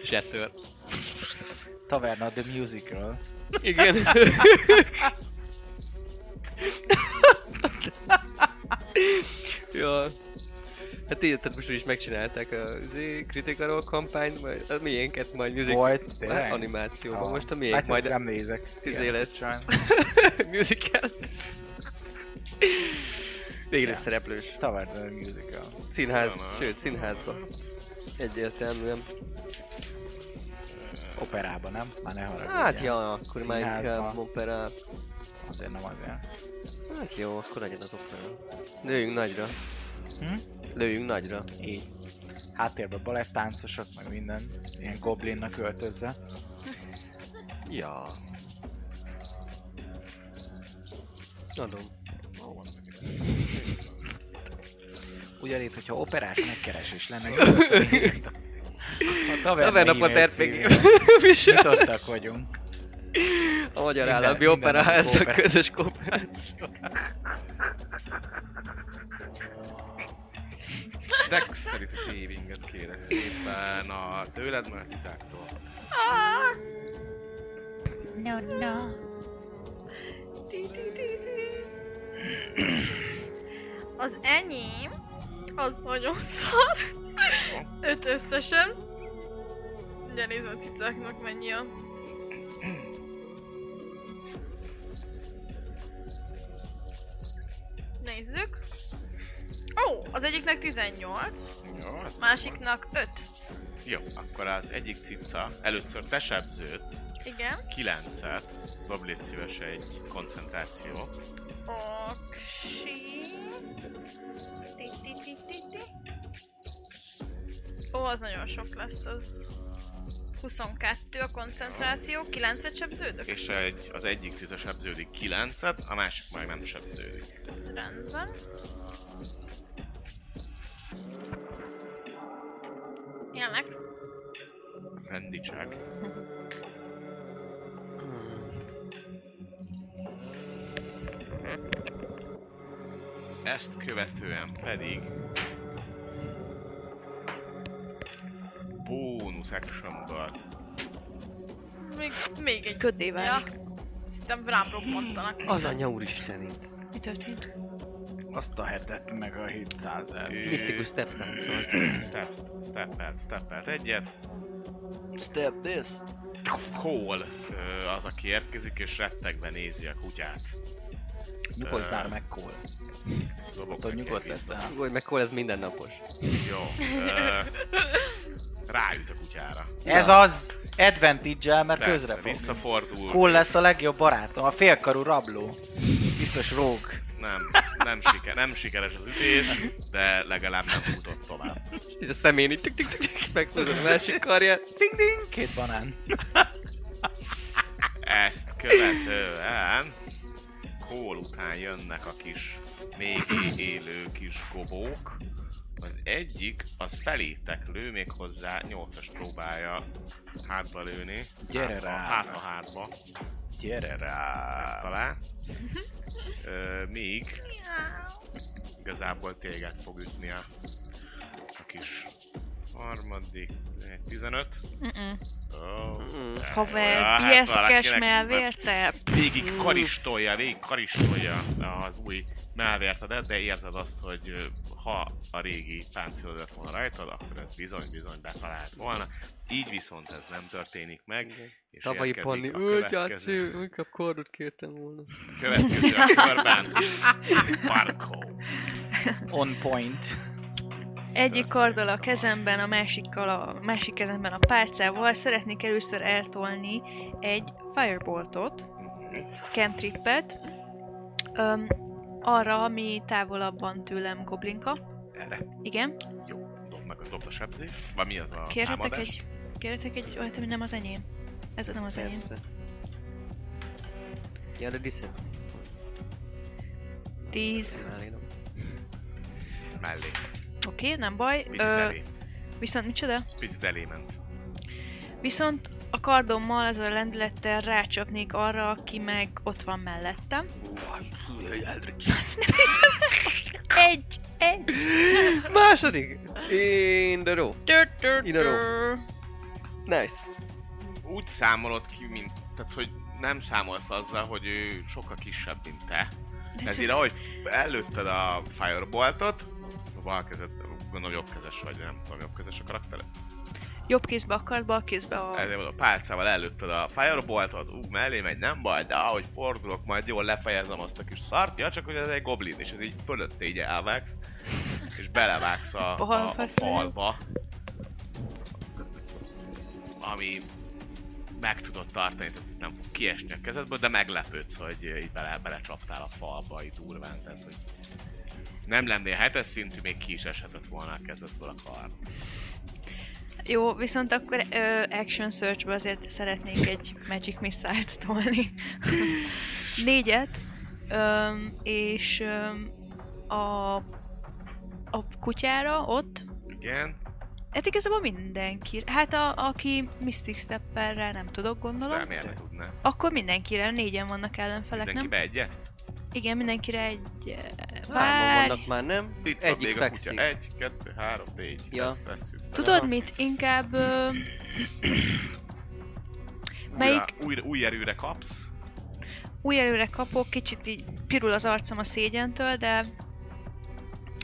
Zsetör. Taverna The Musical. Igen. <laughs> ja. Hát így, tehát most is megcsinálták a izé, Critical Role kampányt, majd a miénket majd music Volt, tényleg? hát, animációban, Ah. most a miénk Hát majd nem nézek. izé lesz. <laughs> musical. Végre Ja. szereplős. Taverna The Musical. Színház, sőt színházba. Egyértelműen. Operában, nem? Már ne haragudj. Hát ja, akkor már inkább opera. Azért nem azért. Hát jó, akkor legyen az opera. Lőjünk nagyra. Hm? Lőjünk nagyra. Így. Háttérben balettáncosok, meg minden. Ilyen goblinnak öltözve. Ja. Adom. Ugyanígy, hogyha operás megkeresés lenne, <laughs> A taverna RPG. címén Nyitottak vagyunk. A Magyar Állami kooperáció. közös kooperáció. Dexterity savinget kérek szépen a tőled, mert a tizáktól. No, no. Az enyém, az nagyon szar. Öt összesen. Ugye nézd a cicáknak mennyi a... Nézzük. Ó, az egyiknek 18, Jó, másiknak 5. Jó, akkor az egyik cica először te sebzőt, Igen. 9-et, dob légy szíves egy koncentráció. Oksi. Ó, az nagyon sok lesz az. 22 a koncentráció, 9-et sebződök? És egy, az egyik cica sebződik 9-et, a másik meg nem sebződik. Rendben. Ilyenek. Rendítsák. Ezt követően pedig bónusz actionből Még, még egy ködé válik. Ja. Szerintem rám robbantanak. Az anya úristeni. Mi történt? Azt a hetet, meg a 700 el. Ő- Misztikus step dance, szóval Step, steppelt, steppelt egyet. Step this. Cole ö, az, aki érkezik és rettegve nézi a kutyát. Nyugodj már meg, Cole. Dobok nyugodt lesz. Hogy meg hol ez mindennapos. Jó. <laughs> Ráüt a kutyára. Ez az advantage mert közre Persze, fog. visszafordul. Cole lesz a legjobb barátom, a félkarú rabló. Biztos róg. Nem, nem, siker, nem sikeres az ütés, de legalább nem futott tovább. Itt a szemén így tik tik tik tik meghúzod a másik karját. Ding ding, két banán. Ezt követően Cole után jönnek a kis még élő kis gobók. Az egyik, az felétek lő, még hozzá 8-as próbálja hátba lőni. Gyere hátba, rá. hátba, hátba. Gyere rá. Talán. <laughs> Ö, míg igazából téged fog ütni a, a kis harmadik, egy 15. Mm-mm. Oh, Mm. Haver, Ja, hát melvérte. Végig karistolja, végig karistolja az új melvértedet, de érzed azt, hogy ha a régi páncél lett volna rajtad, akkor ez bizony-bizony betalált volna. Így viszont ez nem történik meg, és Tavalyi Panni, ő gyáci, inkább kardot kértem volna. következő a körben. <laughs> Marco. On point. Egyik karddal a kezemben, a másikkal a másik kezemben a pálcával szeretnék először eltolni egy fireboltot, cantrippet, öm, arra, ami távolabban tőlem goblinka. Erre. Igen. Jó, dob meg a dob a sebzés. Vagy mi az a Kérhetek támadás? egy, kérhetek egy olyat, ami nem az enyém. Ez nem az enyém. Persze. Ja, de diszed. 10. Mellé. Oké, okay, nem baj. Picit Ö, elé. viszont micsoda? Picit elé ment. Viszont a kardommal, az a lendülettel rácsapnék arra, aki meg ott van mellettem. Azt nem hiszem. Egy! Egy! Második! In the row. Ide ró. tör. Nice. Úgy számolod ki, mint, tehát hogy nem számolsz azzal, hogy ő sokkal kisebb, mint te. De Ezért ahogy előtted a Fireboltot, bal kezed, gondolom jobbkezes vagy, nem tudom, jobbkezes a karakter. Jobb kézbe a kard, bal kézbe a... Ezért mondom, a pálcával előtted a Fireboltot, ú, mellé megy, nem baj, de ahogy fordulok, majd jól lefejezem azt a kis szart, ja, csak hogy ez egy goblin, és ez így fölötte így elvágsz, és belevágsz a, a, a falba, ami meg tudod tartani, tehát nem fog kiesni a kezedből, de meglepődsz, hogy így bele, belecsaptál a falba, így durván, tehát hogy nem lennél hetes szintű, még ki is eshetett volna a kezedből a kar. Jó, viszont akkor ö, Action Search-be azért szeretnék egy Magic Missile-t tolni. <laughs> Négyet. Öm, és öm, a, a kutyára ott Igen, Hát igazából mindenki. Hát a, aki Mystic Stepperrel nem tudok, gondolom. De miért tudná? Akkor mindenkire, négyen vannak ellenfelek, nem? Mindenkibe egyet? Igen, mindenkire egy... Várj! vannak már, nem? Itt van Egyik még a fekszik. kutya. Egy, kettő, három, négy. Ja. Ezt. Tudod mit? Inkább... Ö, melyik- Újra, újra, új erőre kapsz. új előre kapok, kicsit így pirul az arcom a szégyentől, de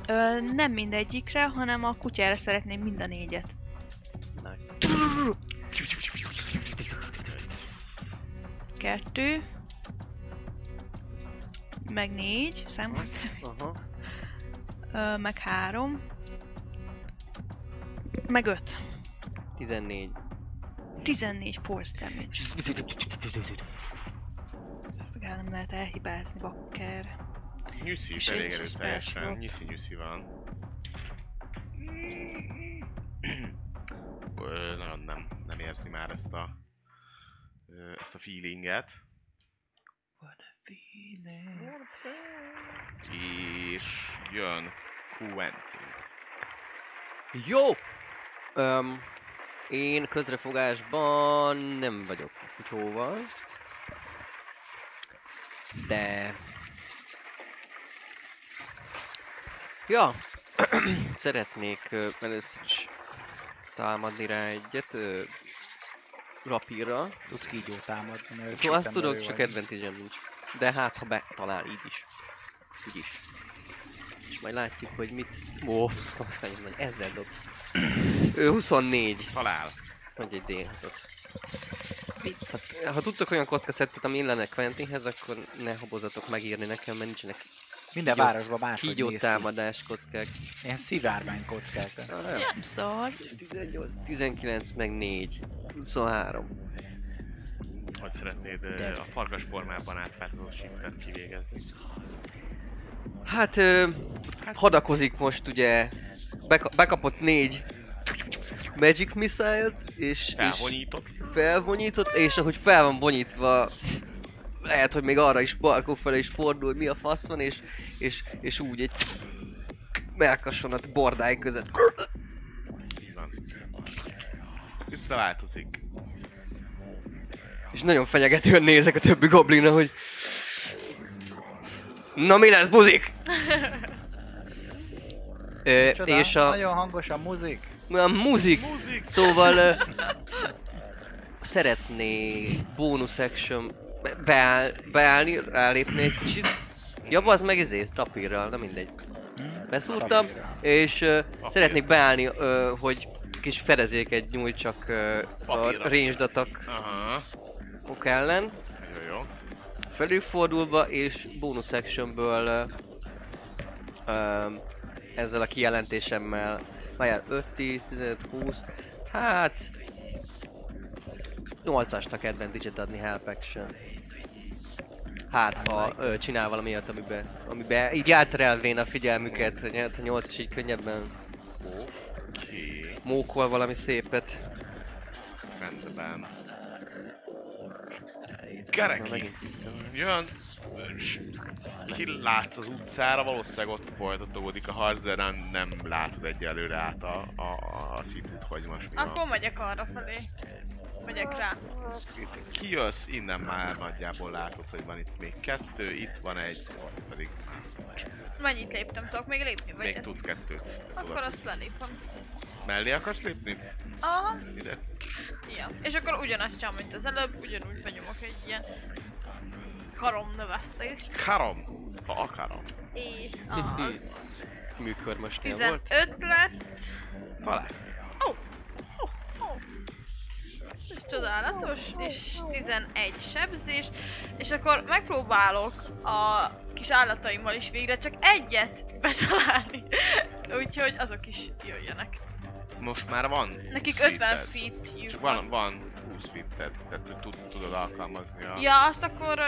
ö, nem mindegyikre, hanem a kutyára szeretném mind a négyet. Nice. Kettő, meg négy, számoztam, Aha. ö, meg három, meg öt. 14. 14 force damage. Ezt nem lehet elhibázni, bakker. Nyuszi is elég erőteljesen. Nyuszi nyuszi van. Ö, nagyon nem, nem érzi már ezt a ezt a feelinget. És jön Quentin. Jó! Öm, én közrefogásban nem vagyok kutyóval. De... Ja, <clears throat> szeretnék először is támadni rá egyet, ö, rapírra. Tudsz kígyó támadni, mert Szóval azt tudok, csak advantage nincs. De hát, ha betalál így is. Úgy is. És majd látjuk, hogy mit... Ó, azt nagyon nagy, ezzel dob. Ő 24. Talál. Mondj egy d Hát, ha tudtok olyan kockaszettet, ami illene Quentinhez, akkor ne habozatok megírni nekem, mert nincsenek Minden kígyó- városban máshogy kígyó néz ki. támadás kockák. Ilyen szivárvány kockák. Nem szar. 19 meg 4. 23. Hogy szeretnéd a farkas formában átváltozó shiftet kivégezni? Hát, ö, hadakozik most ugye, beka- bekapott négy Magic Missile-t, és, és Felvonyított. felvonyított, és ahogy fel van vonyítva, lehet, hogy még arra is Barkó felé is fordul, hogy mi a fasz van, és, és, és úgy egy melkasson a bordái között. Így van. Visszaváltozik. És nagyon fenyegetően nézek a többi goblinra, hogy Na mi lesz, buzik? Ö, Csoda, és a, Nagyon hangos a muzik. a muzik, Muzik! szóval ö, <laughs> szeretnék bónusz action beáll, beállni, rálépni egy kicsit. Ja, az meg ezért, tapírral, na mindegy. Beszúrtam, és ö, szeretnék beállni, ö, hogy kis fedezéket nyújtsak ö, a ranged attack. Ok ellen. Jó, jó. felülfordulva, és bónusz actionből ö, ö, ezzel a kijelentésemmel, várjál, 5, 10, 15, 20, hát 8-asnak advantage-et adni help action. Hát, ha ö, csinál valami olyat, amiben, amiben így elterelvén a figyelmüket, hogy hát a 8 is így könnyebben Oké. mókol valami szépet. Rendben. Kereki. Jön. Kilátsz az utcára, valószínűleg ott folytatódik a harc, de nem, nem látod egyelőre át a, a, a szitut, hogy most mi Akkor van. megyek arra felé. Megyek rá. Kijössz, innen már nagyjából látod, hogy van itt még kettő, itt van egy, ott pedig Mennyit léptem? Tudok még lépni? Vagy még tudsz kettőt. Akkor azt lelépem. Mellé akarsz lépni? Aha. Ide. Ja. És akkor ugyanazt csinálom, mint az előbb, ugyanúgy benyomok egy ilyen karom növesztést. Karom, ha akarom. És az <laughs> Műkör most volt? 15 lett. Ó! Ó! Ó! Ez csodálatos, és 11 sebzés, és akkor megpróbálok a kis állataimmal is végre csak egyet betalálni. <laughs> Úgyhogy azok is jöjjenek. Most már van Nekik 20 50 feet-ed. feet Csak van, van 20 fitted, tehát hogy tud, tudod alkalmazni a... Ja, azt akkor ö,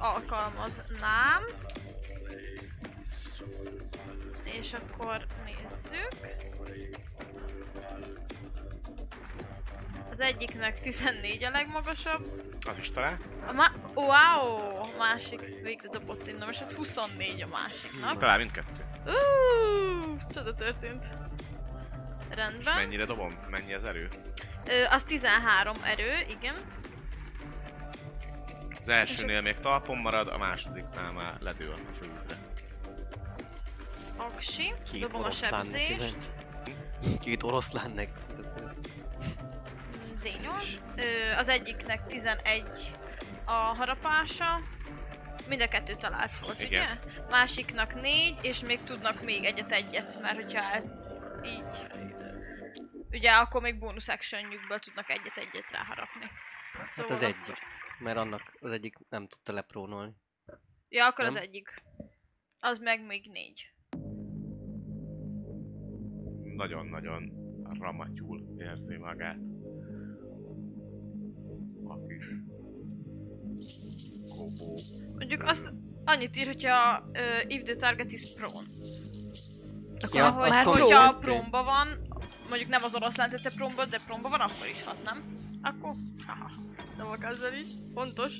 alkalmaznám. És akkor nézzük. Az egyiknek 14 a legmagasabb. Az is talál. A má- wow! A másik végre dobott innen, és hát 24 a másiknak. Talál mindkettő. Uuuuh, csoda történt. Rendben. Mennyire dobom? Mennyi az erő? Ö, az 13 erő, igen. Az elsőnél még talpon marad, a másodiknál már ledől a földre. Aksi. Két Dobom a sebzést. Két oroszlán neki. D8. Ö, az egyiknek 11 a harapása. Mind a kettő talált volt, Igen. ugye? Másiknak 4, és még tudnak még egyet-egyet, mert hogyha el, így... Ugye akkor még bónusz actionjükből tudnak egyet-egyet ráharapni. Hát az egyik. Mert annak az egyik nem tudta leprónolni. Ja, akkor Nem? az egyik. Az meg még 4. Nagyon-nagyon ramatyul érzi magát. A kis kobó. Mondjuk azt annyit ír, hogyha uh, if the target is prone. Akkor Ja, hogy, akkor hogyha jó. promba van, mondjuk nem az oroszlán tette promba, de promba van, akkor is hat, nem? Akkor, haha, dobok ezzel is, fontos.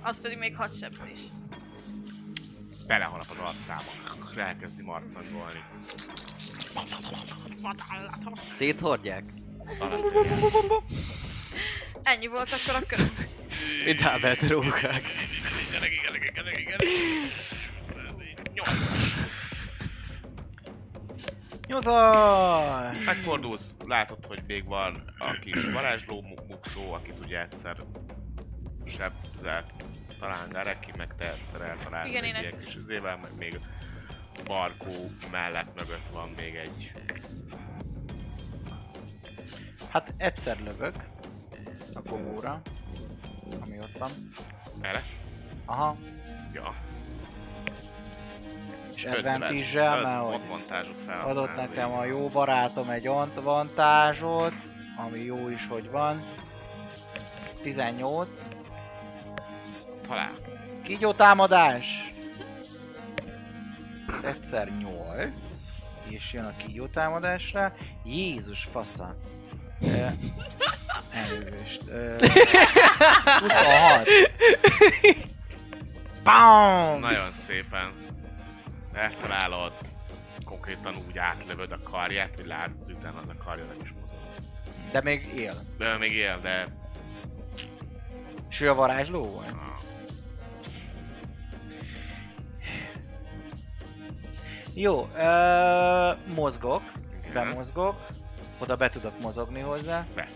Az pedig még hat sebzés. Beleharap az arcába. Elkezdi marcangolni. Vadállatok. Széthordják? Ennyi volt akkor a köröm. Mit ábelt rókák? Gyerek, gyerek, gyerek, gyerek. Nyolcas. Nyugodj! Megfordulsz, látod, hogy még van a kis varázsló mu- muksó, akit ugye egyszer sebzett, talán Gareki, meg te egyszer eltalált Igen, egy én ilyen kis izével, meg még Barkó mellett mögött van még egy Hát egyszer lövök a gomóra, ami ott van. erre. Aha, Ja. És advantage-el, mert hogy adott nekem a jó barátom egy advantage ami jó is, hogy van. 18. Talál. Kígyó támadás! Ez egyszer 8. És jön a kígyó támadásra. Jézus fasza. Elnézést. Ö, 26. <laughs> BAM! Nagyon szépen eltalálod, konkrétan úgy átlövöd a karját, hogy látod, utána az a karja nem is mozog. De még él. De még él, de... És ő a varázsló volt? Ah, Jó, ö, mozgok, igen. bemozgok, oda be tudok mozogni hozzá. Be.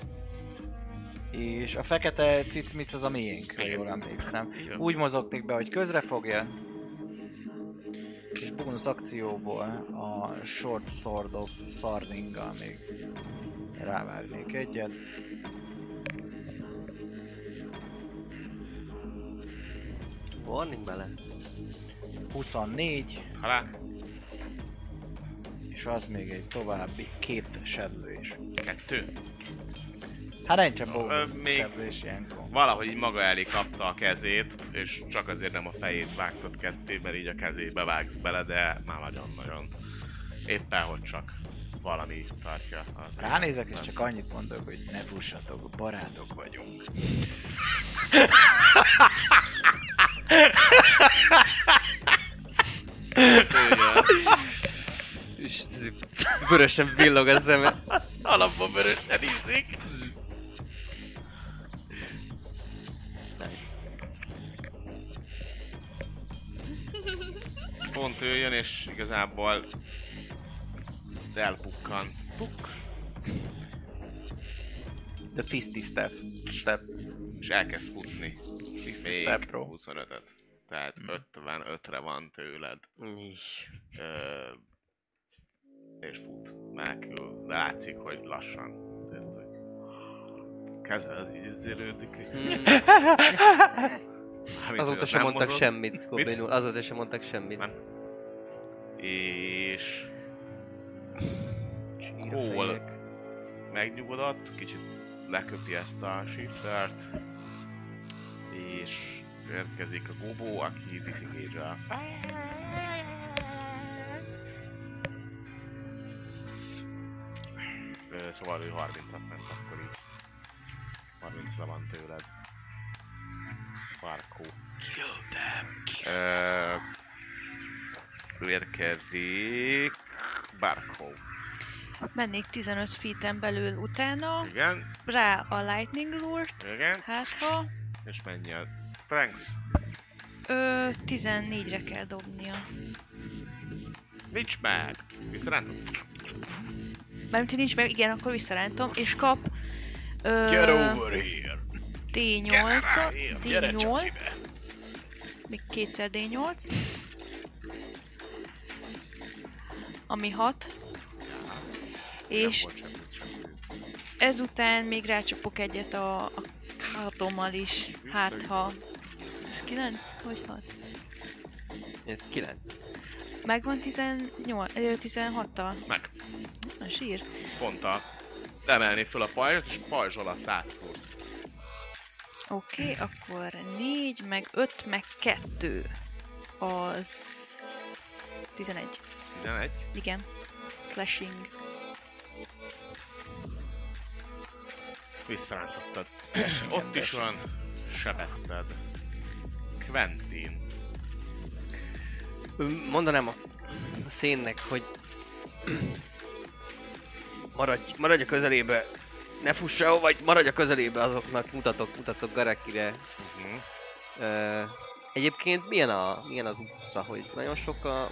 És a fekete cicmic az a miénk, ha jól emlékszem. Igen. Úgy mozognék be, hogy közre fogja. És bónusz akcióból a short swordok szardinggal még rávágnék egyet. Warning bele. 24, Talál. és az még egy további két sebzés. Kettő. Hát Ö, bónusz még- sebzés ilyenkor. Valahogy így maga elé kapta a kezét, és csak azért nem a fejét vágtad ketté, mert így a kezébe vágsz bele, de már nagyon-nagyon éppen, hogy csak valami tartja. Az Ránézek és csak annyit mondok, hogy ne fussatok, barátok vagyunk. És vörösen villog a szeme. Alapban vörösen ízik. Pont ő jön, és igazából elpukkan. Puk. The fisty step. step. És elkezd futni. Még Step bro. 25-öt. Tehát 55-re van tőled. Is. Ö, és fut. De látszik, hogy lassan. Tehát, hogy keze az így zérődik. Hmm. <laughs> Mármint, Azóta az sem mondtak mozog. semmit, Goblin úr. Azóta sem mondtak semmit. Nem. És fejek. megnyugodott, kicsit leköpi ezt a shiftert, és érkezik a Gobó, aki disengage Ö, Szóval ő 30-at ment akkor így. 30 le van tőled. Markó. Ő érkezik... Barkó. mennék 15 feet belül utána, Igen, rá a lightning lure-t, igen. hát ha És mennyi a strength? ö, 14-re kell dobnia. Nincs meg. Visszarántom. Mármint, hogy nincs meg, igen, akkor visszarántom, és kap ö, Get over here. D8-ot, Gyere csak D8, ide. még kétszer D8, ami 6, és ezután még rácsapok egyet a, a kardommal is, hát ha... Ez 9 vagy 6? Ez 9. Megvan 18, ö, 16-tal? Meg. A sír. Pont a... Emelni föl a pajzsot, és pajzs alatt átszól. Oké, okay, akkor 4, meg 5, meg 2. Az... 11. 11. Igen. Slashing. Visszarántottad. Ott is van. Sebezted. Quentin. Ö, Mondanám a, a szénnek, hogy <clears throat> maradj, maradj a közelébe, ne fuss el, vagy maradj a közelébe azoknak, mutatok, mutatok Garekire. Uh-huh. Ö, egyébként milyen, a, milyen az utca, hogy nagyon sok a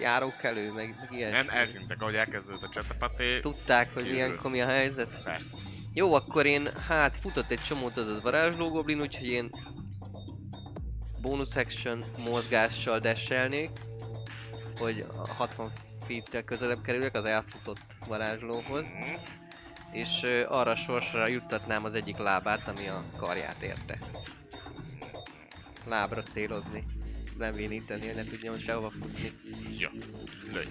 járókelő, meg, meg ilyen. Nem eltűntek, ahogy elkezdődött a csetepaté. Tudták, hogy ilyenkor mi a helyzet? Persze. Jó, akkor én, hát futott egy csomót az a varázsló goblin, úgyhogy én bonus action mozgással desselnék, hogy a 60 feet közelebb kerülök az elfutott varázslóhoz, Mhm. És arra sorsra juttatnám az egyik lábát, ami a karját érte. Lábra célozni. Levéníteni, hogy ne tudjam sehova futni. Jó. Lőj.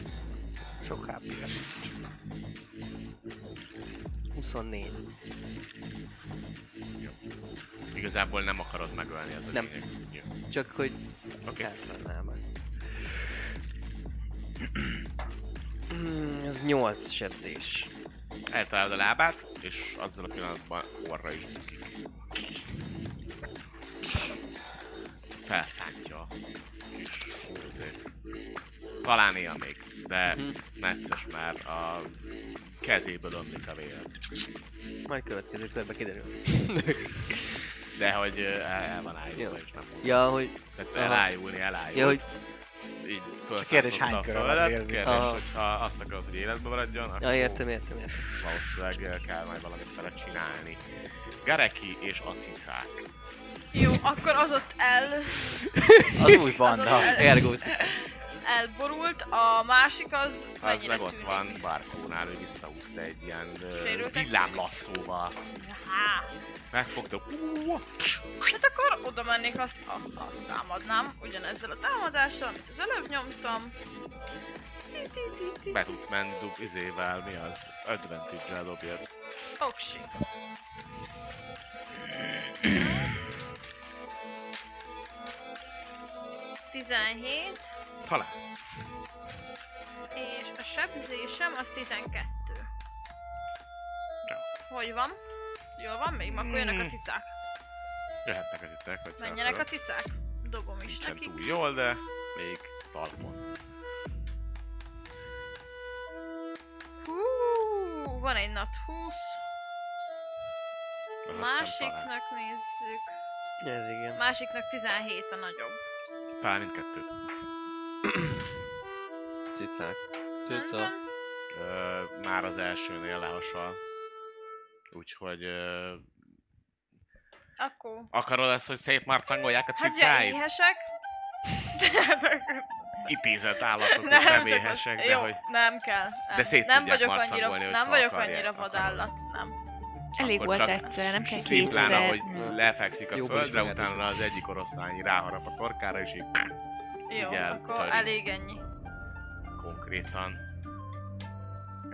Sok hp 24. Igazából nem akarod megölni ez a Nem. Jó. Csak hogy Oké. Átlannám. Mm, ez 8 sebzés. Eltalálod a lábát, és azzal a pillanatban orra is bukik. Felszántja a kis fúrtét. Talán él még, de Mhm. necces már a kezéből ömlik a vér. Majd következő körbe kiderül. De hogy el, el van ájulva, és nem ja, hogy... Tehát elájulni, elájul. Ja, hogy... így kérdés, hány felszántotta a köröm az földet. érzi? Kérdés, Aha. hogyha azt akarod, hogy életbe maradjon, akkor Ja, értem, értem, értem. valószínűleg kell majd valamit vele csinálni. Gareki és a cicák. Jó, akkor az ott el, <laughs> Az új banda. Ergót. elborult, a másik az Az meg ott tűnik? van Barkónál, ő visszahúzta egy ilyen Sérültek? villámlasszóval. Há. Megfogta, hú, Hát akkor oda mennék, azt, azt támadnám, ugyanezzel a támadással, amit az előbb nyomtam. Be tudsz menni dub, izével, mi az? Advantage-rel dobjad. Oh shit. Tizenhét, Talán. és a sebzésem az 12. Jó. Hogy van? Jól van még? Akkor jönnek a cicák. Jöhetnek a cicák, vagy Menjenek a cicák. Dobom is Nincsen nekik. túl jól, de még talpon. Hú, van egy nat 20. Az Másiknak nézzük. Ez igen. Másiknak 17 a nagyobb. Talán mindkettő. Cicák. Rendben. Ö, már az elsőnél lehasal. Úgyhogy ö, Akkor. akarod ezt, hogy szép marcangolják a Hát ugye cicáid? éhesek. <laughs> Ítézett állatok, nem, nem, éhesek, az, de jó, hogy nem kell. Nem, De szét nem vagyok annyira, nem vagyok annyira akarod. vadállat, nem. Elég Akkor volt egyszer, nem kell szimplán, kétszer. ahogy Nem. lefekszik a Jó, földre, utána az egyik oroszlány ráharap a torkára, és így Jó, Igen, akkor töri. elég ennyi. konkrétan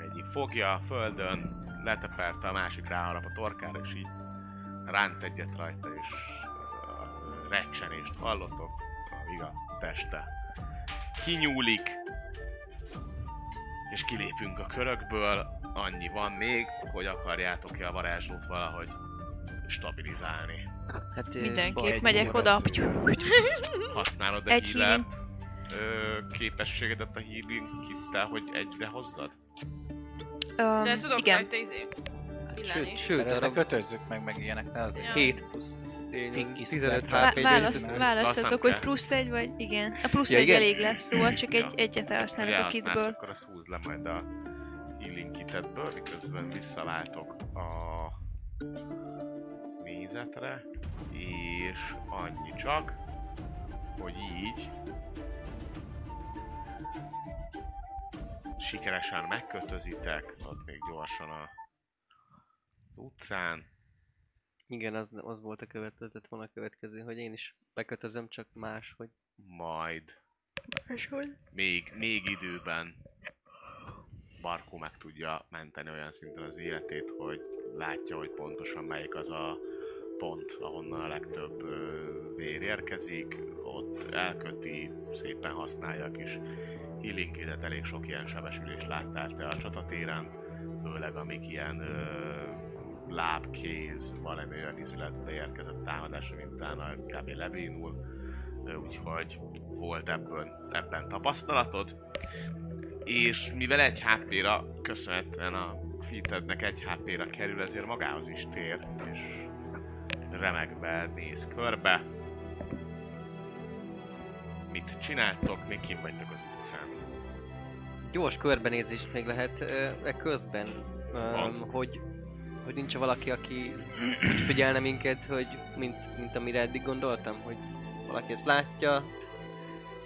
egyik fogja a földön, leteperte, a másik ráharap a torkára, és így ránt egyet rajta, és a recsenést hallotok, amíg a teste kinyúlik, és kilépünk a körökből, annyi van még, hogy akarjátok-e a varázslót valahogy stabilizálni. Hát, Mindenképp baj, megyek oda. Használod a Egy healert, képességedet a healing kittel, hogy egyre hozzad? Um, De tudok igen. rajta izé. Sőt, sőt, arra kötözzük meg, meg ilyenek. Ne, az Ja. 7 plusz Finkis 15 per- HP. Vá- választ, választatok, hogy plusz egy, vagy igen. A plusz Ja, egy igen? elég lesz, szóval csak egy, egyet Ha elhasználok a kitből. akkor azt húzd le majd a healing kitedből, miközben visszaváltok a nézetre, és annyi csak, hogy így sikeresen megkötözitek, ott még gyorsan a az utcán, Igen, az, az volt a következő, volna a következő, hogy én is bekötözöm, csak más, hogy majd. Még, még időben Barkó meg tudja menteni olyan szinten az életét, hogy látja, hogy pontosan melyik az a pont, ahonnan a legtöbb ö, vér érkezik, ott elköti, szépen használja a kis healingidet, elég sok ilyen sebesülést láttál te a csatatéren, főleg amik ilyen ö, láb, kéz, valami olyan izületbe érkezett támadásra, mint utána kb. lebénul, úgyhogy volt ebből, ebben tapasztalatod. És mivel egy HP-ra, köszönhetően a featednek egy HP-ra kerül, ezért magához is tér, és remegve néz körbe. Mit csináltok, még kim vagytok az utcán? Gyors körbenézést még lehet e közben, öm, hogy, hogy nincs valaki, aki úgy figyelne minket, hogy mint, mint amire eddig gondoltam, hogy valaki ezt látja.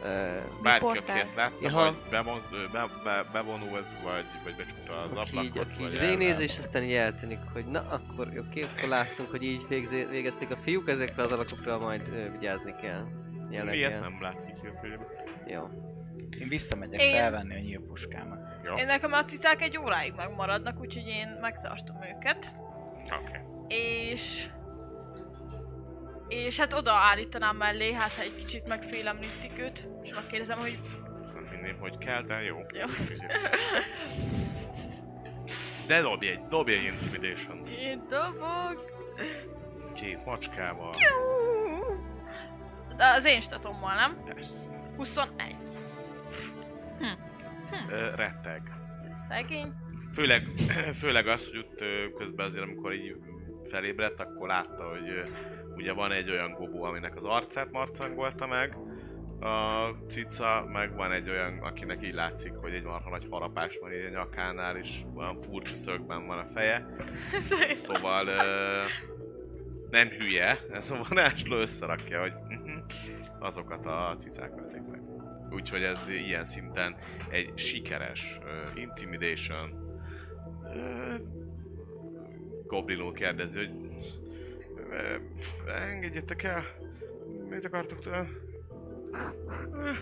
Ö, Bárki, aki portál. ezt látta, Jaha. vagy bemond, be, be, bevonult, vagy, vagy becsukta az aki így, ablakot, aki így vagy végignéz, elvált. és aztán így eltűnik, hogy na, akkor oké, akkor láttunk, hogy így végzé, végezték a fiúk, ezekre az alakokra majd ö, vigyázni kell. Miért Jelleggel. nem látszik film? Jó. Én visszamegyek Én- felvenni a nyílpuskámat. Jó, Én nekem a cicák egy óráig megmaradnak, úgyhogy én megtartom őket. oké. És... És hát oda állítanám mellé, hát ha egy kicsit megfélemlítik őt, és megkérdezem, hogy Nem hinném, hogy kell, de jó. Jó. <laughs> De dobj egy, dobj egy intimidation én dobok. Két macskával. De az én statommal, nem? Persze. 21. Ö, retteg. Szegény. Főleg, <clears throat> főleg az, hogy ott közben azért, amikor így felébredt, akkor látta, hogy ugye van egy olyan gobó, aminek az arcát marcangolta meg, a cica, meg van egy olyan, akinek így látszik, hogy egy marha nagy harapás van így a nyakánál, és olyan furcsa szögben van a feje. Szóval ö, nem hülye, <laughs> szóval Násló összerakja, hogy <laughs> azokat a cicák ölték meg. Úgyhogy ez ilyen szinten egy sikeres uh, intimidation. Uh, Goblinul kérdezi, hogy uh, engedjetek el, mit akartok tőlem? Uh,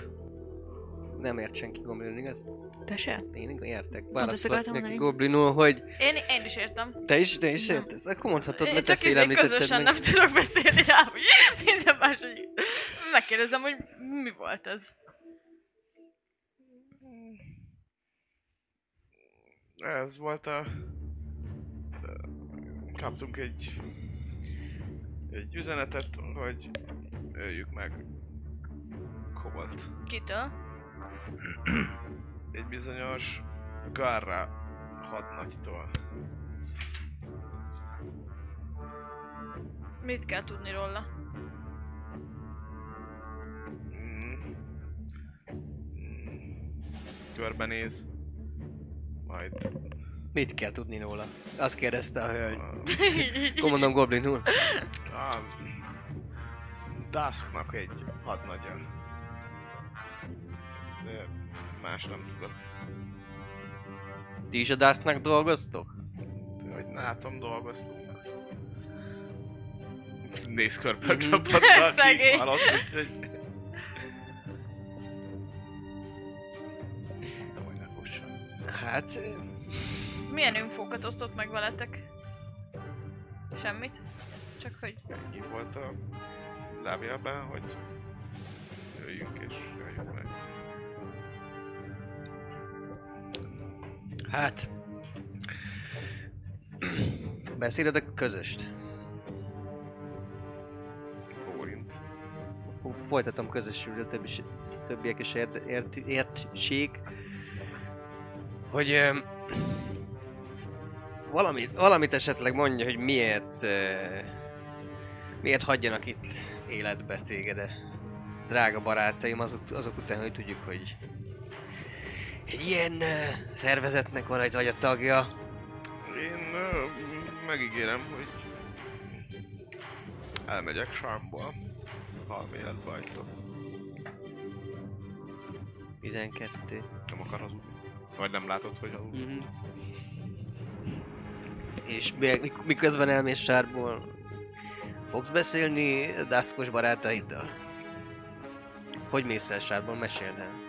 Nem ért senki Goblin, igaz? Te se? Én értek. Válaszolok neki mondani. Goblinul, hogy Én, én is értem. te is, te is értesz? Akkor mondhatod, mert te félemlítetted közösen meg. nem tudok beszélni rá, hogy minden más, hogy megkérdezem, hogy mi volt ez. Ez volt a... Kaptunk egy... Egy üzenetet, hogy öljük meg Kobolt. Kitől? <clears throat> egy bizonyos Garra hadnagytól. Mit kell tudni róla? Mm. Mm. Körbenéz, majd Mit kell tudni róla? Azt kérdezte a hölgy. a, <laughs> Akkor mondom Goblinul. a Dusknak egy hadnagya. De más nem tudok. Ti is a Dusknak dolgoztok? De hogy látom, dolgoztunk. Néz körbe a Mhm. csapatra, aki <laughs> Szegény. halott, úgyhogy... Hát... Milyen infókat osztott meg veletek? Semmit? Csak hogy... Ennyi volt a levélben, hogy jöjjünk és jöjjünk meg. Hát... Beszéled a közöst. Akkor Folytatom közösül a többi, többiek is ért, ért, értsék, hogy öm, valamit, valamit esetleg mondja, hogy miért, uh, miért hagyjanak itt életbe téged, de drága barátaim, azok, azok után, hogy tudjuk, hogy egy ilyen uh, szervezetnek van egy vagy a tagja. Én ö, megígérem, hogy elmegyek Sármból, ha életbe hagytok. 12. Nem akar hazudni. Vagy nem látod, hogy hazudni? Mhm. És mi- mik- miközben elmész sárból, fogsz beszélni daszkos barátaiddal? Hogy mész el sárból? Meséld el.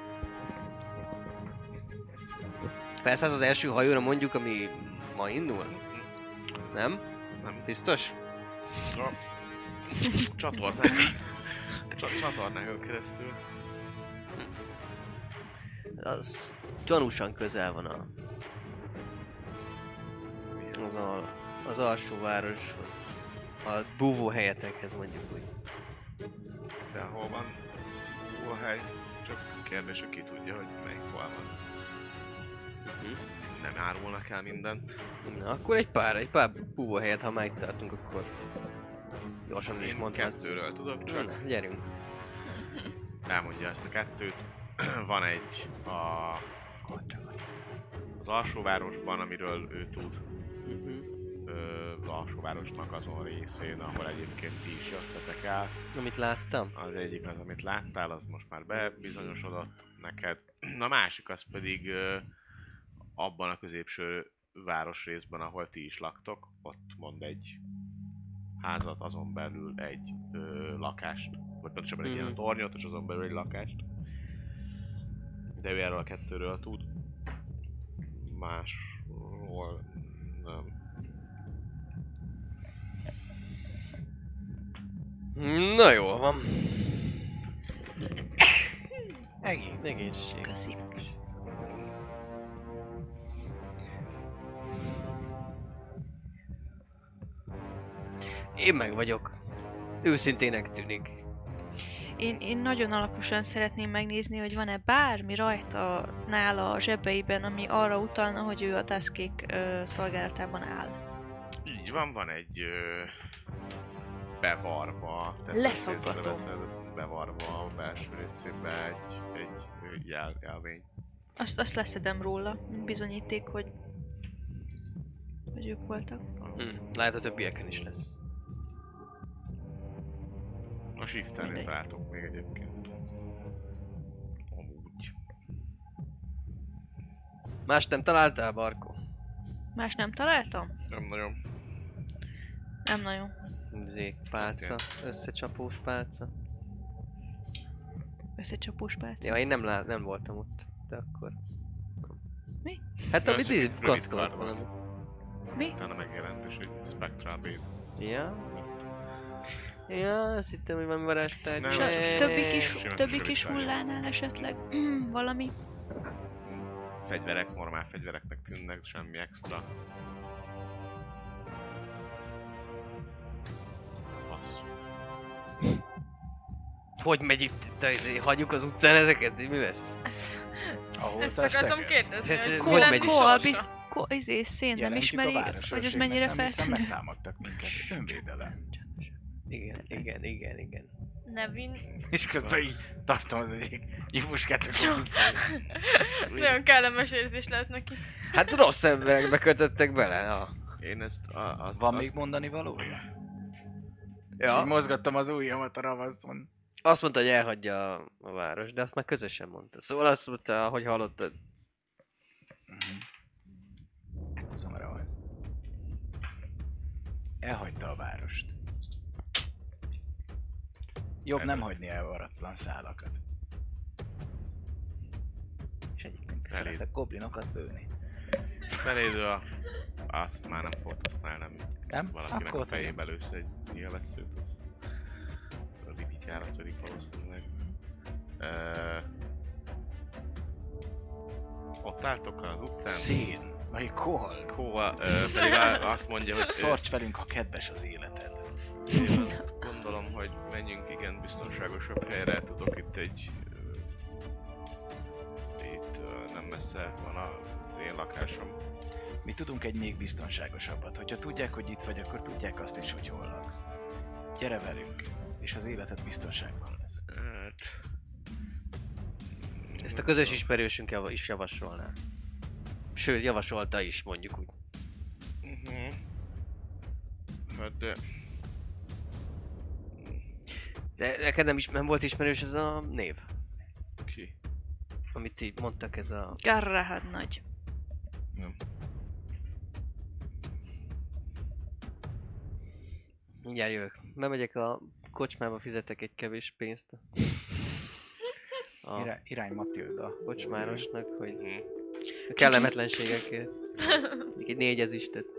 Felszállsz az első hajóra mondjuk, ami ma indul? Nem? Nem. Biztos? A <laughs> csatornák. Csa- csatornákon keresztül. Az gyanúsan közel van a... Az, a, az alsó városhoz. A búvó helyetekhez mondjuk úgy. De hol van a hely? Csak kérdés, hogy ki tudja, hogy melyik hol van. Nem árulnak el mindent. Na, akkor egy pár, egy pár búvó helyet, ha megtartunk, akkor gyorsan is mondhatsz. kettőről tudok csak. na, gyerünk. elmondja ezt a kettőt. <clears throat> Van egy a, az alsóvárosban, amiről ő tud, Uh-huh. ö, az alsóvárosnak azon részén, ahol egyébként ti is jöttetek el. Amit láttam? Az egyik az, amit láttál, az most már bebizonyosodott neked. A másik az pedig ö, abban a középső városrészben, ahol ti is laktok, ott mond egy házat, azon belül egy ö, lakást, vagy pontosabban egy Mhm. ilyen tornyot, és azon belül egy lakást. De ő erről a kettőről tud. Másról nem. Na jó van. Egész. Egészség. Köszi. Én meg vagyok. Őszintének tűnik. Én, én nagyon alaposan szeretném megnézni, hogy van-e bármi rajta nála a zsebeiben, ami arra utalna, hogy ő a Taskék ö, szolgálatában áll. Így van, van egy ö, bevarva, észreveszed, bevarva a belső részébe egy, egy ö, jel, jelvény. Azt, azt leszedem róla, bizonyíték, hogy, hogy ők voltak. Hm. Lehet a többieken is lesz. A shifternél Mindegy. találtok még egyébként. Amúgy. Más nem találtál, Barko? Más nem találtam? Nem nagyon. Nem nagyon. Zék pálca, összecsapós pálca. Összecsapós pálca. Ja, én nem, lá- nem voltam ott, de akkor... Mi? Hát amit így kasztolt valami. Mi? Utána megjelent és egy Spectral Blade. Ja? Ja, azt hittem, hogy van varázstárgy. Nem, És a többi kis, Simán többi kis tárgya. hullánál esetleg mm, <clears throat> valami? Fegyverek, normál fegyvereknek tűnnek, semmi extra. Hogy megy itt? Te, izé, hagyjuk az utcán ezeket? Mi lesz? Ezt, Ahol ezt akartam kérdezni, Hát, hogy hogy Kulen megy is biz, ko, izé, szén nem ismeri, hogy ez mennyire feltűnő. megtámadtak minket. Önvédelem. Igen, igen, igen, igen. Nevin. És közben így tartom az egyik nyilvuskát, Nagyon kellemes érzés lehet neki. Hát rossz emberekbe kötöttek bele, ja. Én ezt a, azt, Van azt, még mondani valója? És ja. így mozgattam az ujjamat a ravaszon. Azt mondta, hogy elhagyja a, a város, de azt már közösen mondta. Szóval azt mondta, hogy hallottad. Meghúzom a ravaszt. Elhagyta a várost. Jobb nem hagyni elvaratlan szálakat. És egyébként Elég. szeretek goblinokat lőni. felédő a... Azt már nem fogod használni, nem Nem? valakinek Akkor a fejébe lősz egy nyilvesszőt, az a ripityára törik valószínűleg. Uh, ott álltok az utcán. Szén, vagy kohl. Kóva uh, pedig azt mondja, hogy ö, Szorts velünk, ha kedves az életed. én azt gondolom, hogy menjünk igen biztonságosabb helyre. Tudok itt egy... itt nem messze van a, én lakásom. Mi tudunk egy még biztonságosabbat. Hogyha tudják, hogy itt vagy, akkor tudják azt is, hogy hol laksz. Gyere velünk, és az életed biztonságban lesz. Hát... Ezt a közös ismerősünk java- is javasolná. Sőt, javasolta is, mondjuk úgy. Uh-huh. Hát de... De neked nem, is, nem volt ismerős ez a név? Ki? Amit így mondtak, ez a... Garrahad nagy. Nem. Mindjárt jövök. Bemegyek a kocsmába, fizetek egy kevés pénzt. A Irány, irány Matilda. kocsmárosnak, hogy a kellemetlenségekért. Még egy négy ezüstöt.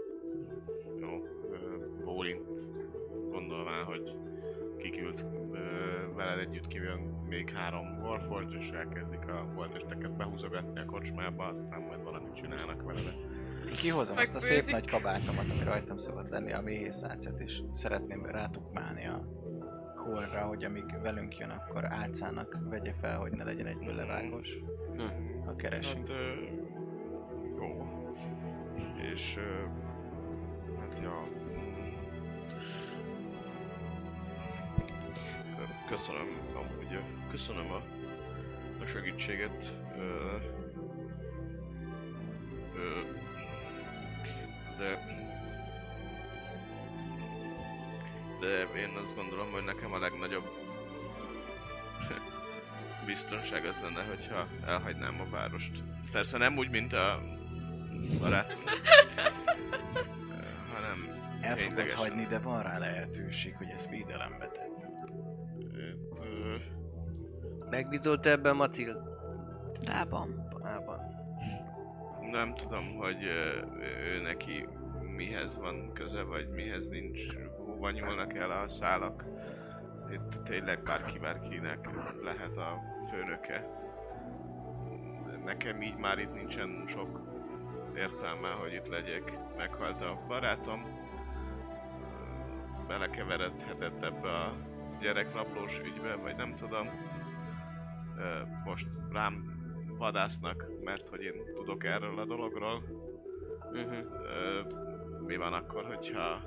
Együtt kívül még három Warforged, és elkezdik a holtesteket behúzogatni a kocsmába, aztán majd valamit csinálnak veled. Én kihozom azt a szép nagy kabátomat, ami rajtam szokott lenni, a méhészálcát, és szeretném rátukmálni a hólra, hogy amíg velünk jön, akkor álcának vegye fel, hogy ne legyen egyből levágós, ha keresünk. Hát, ö, jó. És, ö, hát ja. Köszönöm amúgy, köszönöm a, a segítséget. Ö, ö, de de én azt gondolom, hogy nekem a legnagyobb biztonság az lenne, hogyha elhagynám a várost. Persze nem úgy, mint a barátunk, <laughs> hanem El fogod hagyni, de van rá lehetőség, hogy ezt védelembe tedd. Megbízolt ebben Matil? Rában. Ában. nem tudom, hogy ő neki mihez van köze, vagy mihez nincs, hova nyúlnak el a szálak. Itt tényleg bárki bárkinek lehet a főnöke. Nekem így már itt nincsen sok értelme, hogy itt legyek. Meghalt a barátom. Belekeveredhetett ebbe a gyerekrablós ügybe, vagy nem tudom. Most rám vadásznak, mert hogy én tudok erről a dologról. Uh-huh. Ö, mi van akkor, hogyha